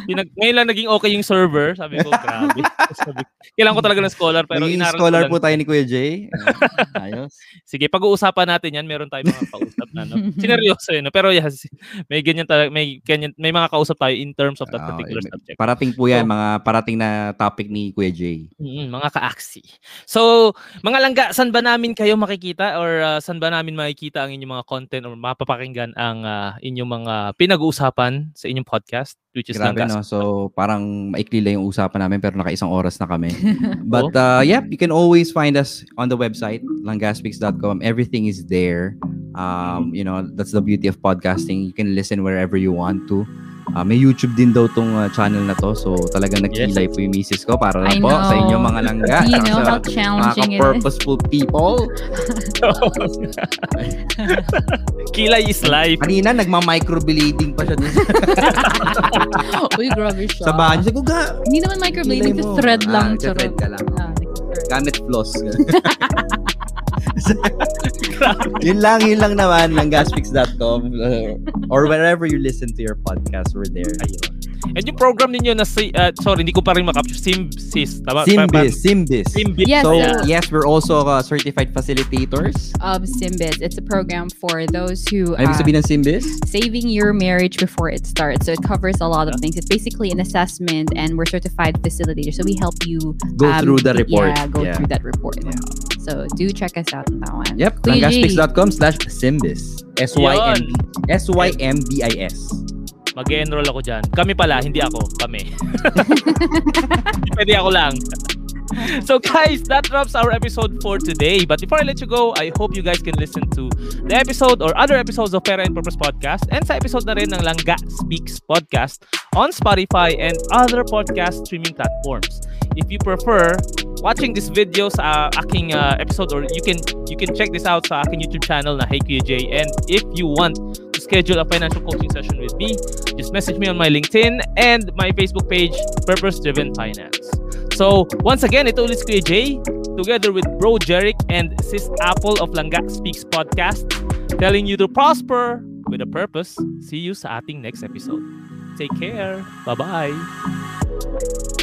pinag, ngayon lang naging okay yung server. Sabi ko, grabe. Sabi, kailangan ko talaga ng scholar, pero Naging scholar po tayo ni Kuya Jay. Ayos. Sige, pag-uusapan natin yan. Meron tayong mga kausap na, no? Sineryoso yun, no? Pero yes, may ganyan talaga, may, ganyan, may mga kausap tayo in terms of that Ah, particular subject. Parating po yan, So- mga parating na topic ni Kuya Jay. Mm, mga ka-axi. So, mga langga, saan ba namin kayo makikita or uh, saan ba namin makikita ang inyong mga content or mapapakinggan ang uh, inyong mga pinag-uusapan sa inyong podcast which is Grabe, no? So, parang maikli lang yung usapan namin pero naka-isang oras na kami. But, uh, yeah, you can always find us on the website, langgaspix.com. Everything is there. Um, you know, that's the beauty of podcasting. You can listen wherever you want to. Uh, may YouTube din daw tong uh, channel na to. So, talagang nagkilay po yung misis ko para I lang po sa inyo mga langga. you know sa how mga challenging it is. purposeful people. Kilay is life. Kanina, nagma-microblading pa siya dun Uy, grabe siya. sa bahay. Sabi ko, ga, Hindi naman microblading, kilay to mo." thread Ah, lang. thread charot. ka lang. Ah, gamit floss. yun lang, yun lang naman ng gasfix.com uh, or wherever you listen to your podcast, we're there. Ayun. And yung program ninyo na si, uh, sorry, hindi ko pa rin makapture. Simsys. Tama? Simbis, Simbis. Simbis. Yes, So, uh, yes, we're also uh, certified facilitators. of Simbis. It's a program for those who Ano ibig uh, sabihin ng Simbis? saving your marriage before it starts. So it covers a lot of things. It's basically an assessment, and we're certified facilitators. So we help you Go um, through the report. Yeah, go Yeah. through that report. Yeah. So do check us out on that one. Yep, Kuya G. langaspix.com slash Simbis. S-Y-M- S-Y-M-B-I-S. Mag-enroll ako dyan. Kami pala, hindi ako. Kami. Pwede ako lang. So guys, that wraps our episode for today. But before I let you go, I hope you guys can listen to the episode or other episodes of Pera and Purpose Podcast and sa episode na rin ng Langga Speaks Podcast on Spotify and other podcast streaming platforms. If you prefer watching this video sa aking uh, episode or you can you can check this out sa aking YouTube channel na Hey Kuya J and if you want schedule a financial coaching session with me, just message me on my LinkedIn and my Facebook page Purpose Driven Finance. So, once again, ito ulit Kuya Jay, together with Bro Jeric and Sis Apple of Langga Speaks Podcast, telling you to prosper with a purpose. See you sa ating next episode. Take care. Bye-bye.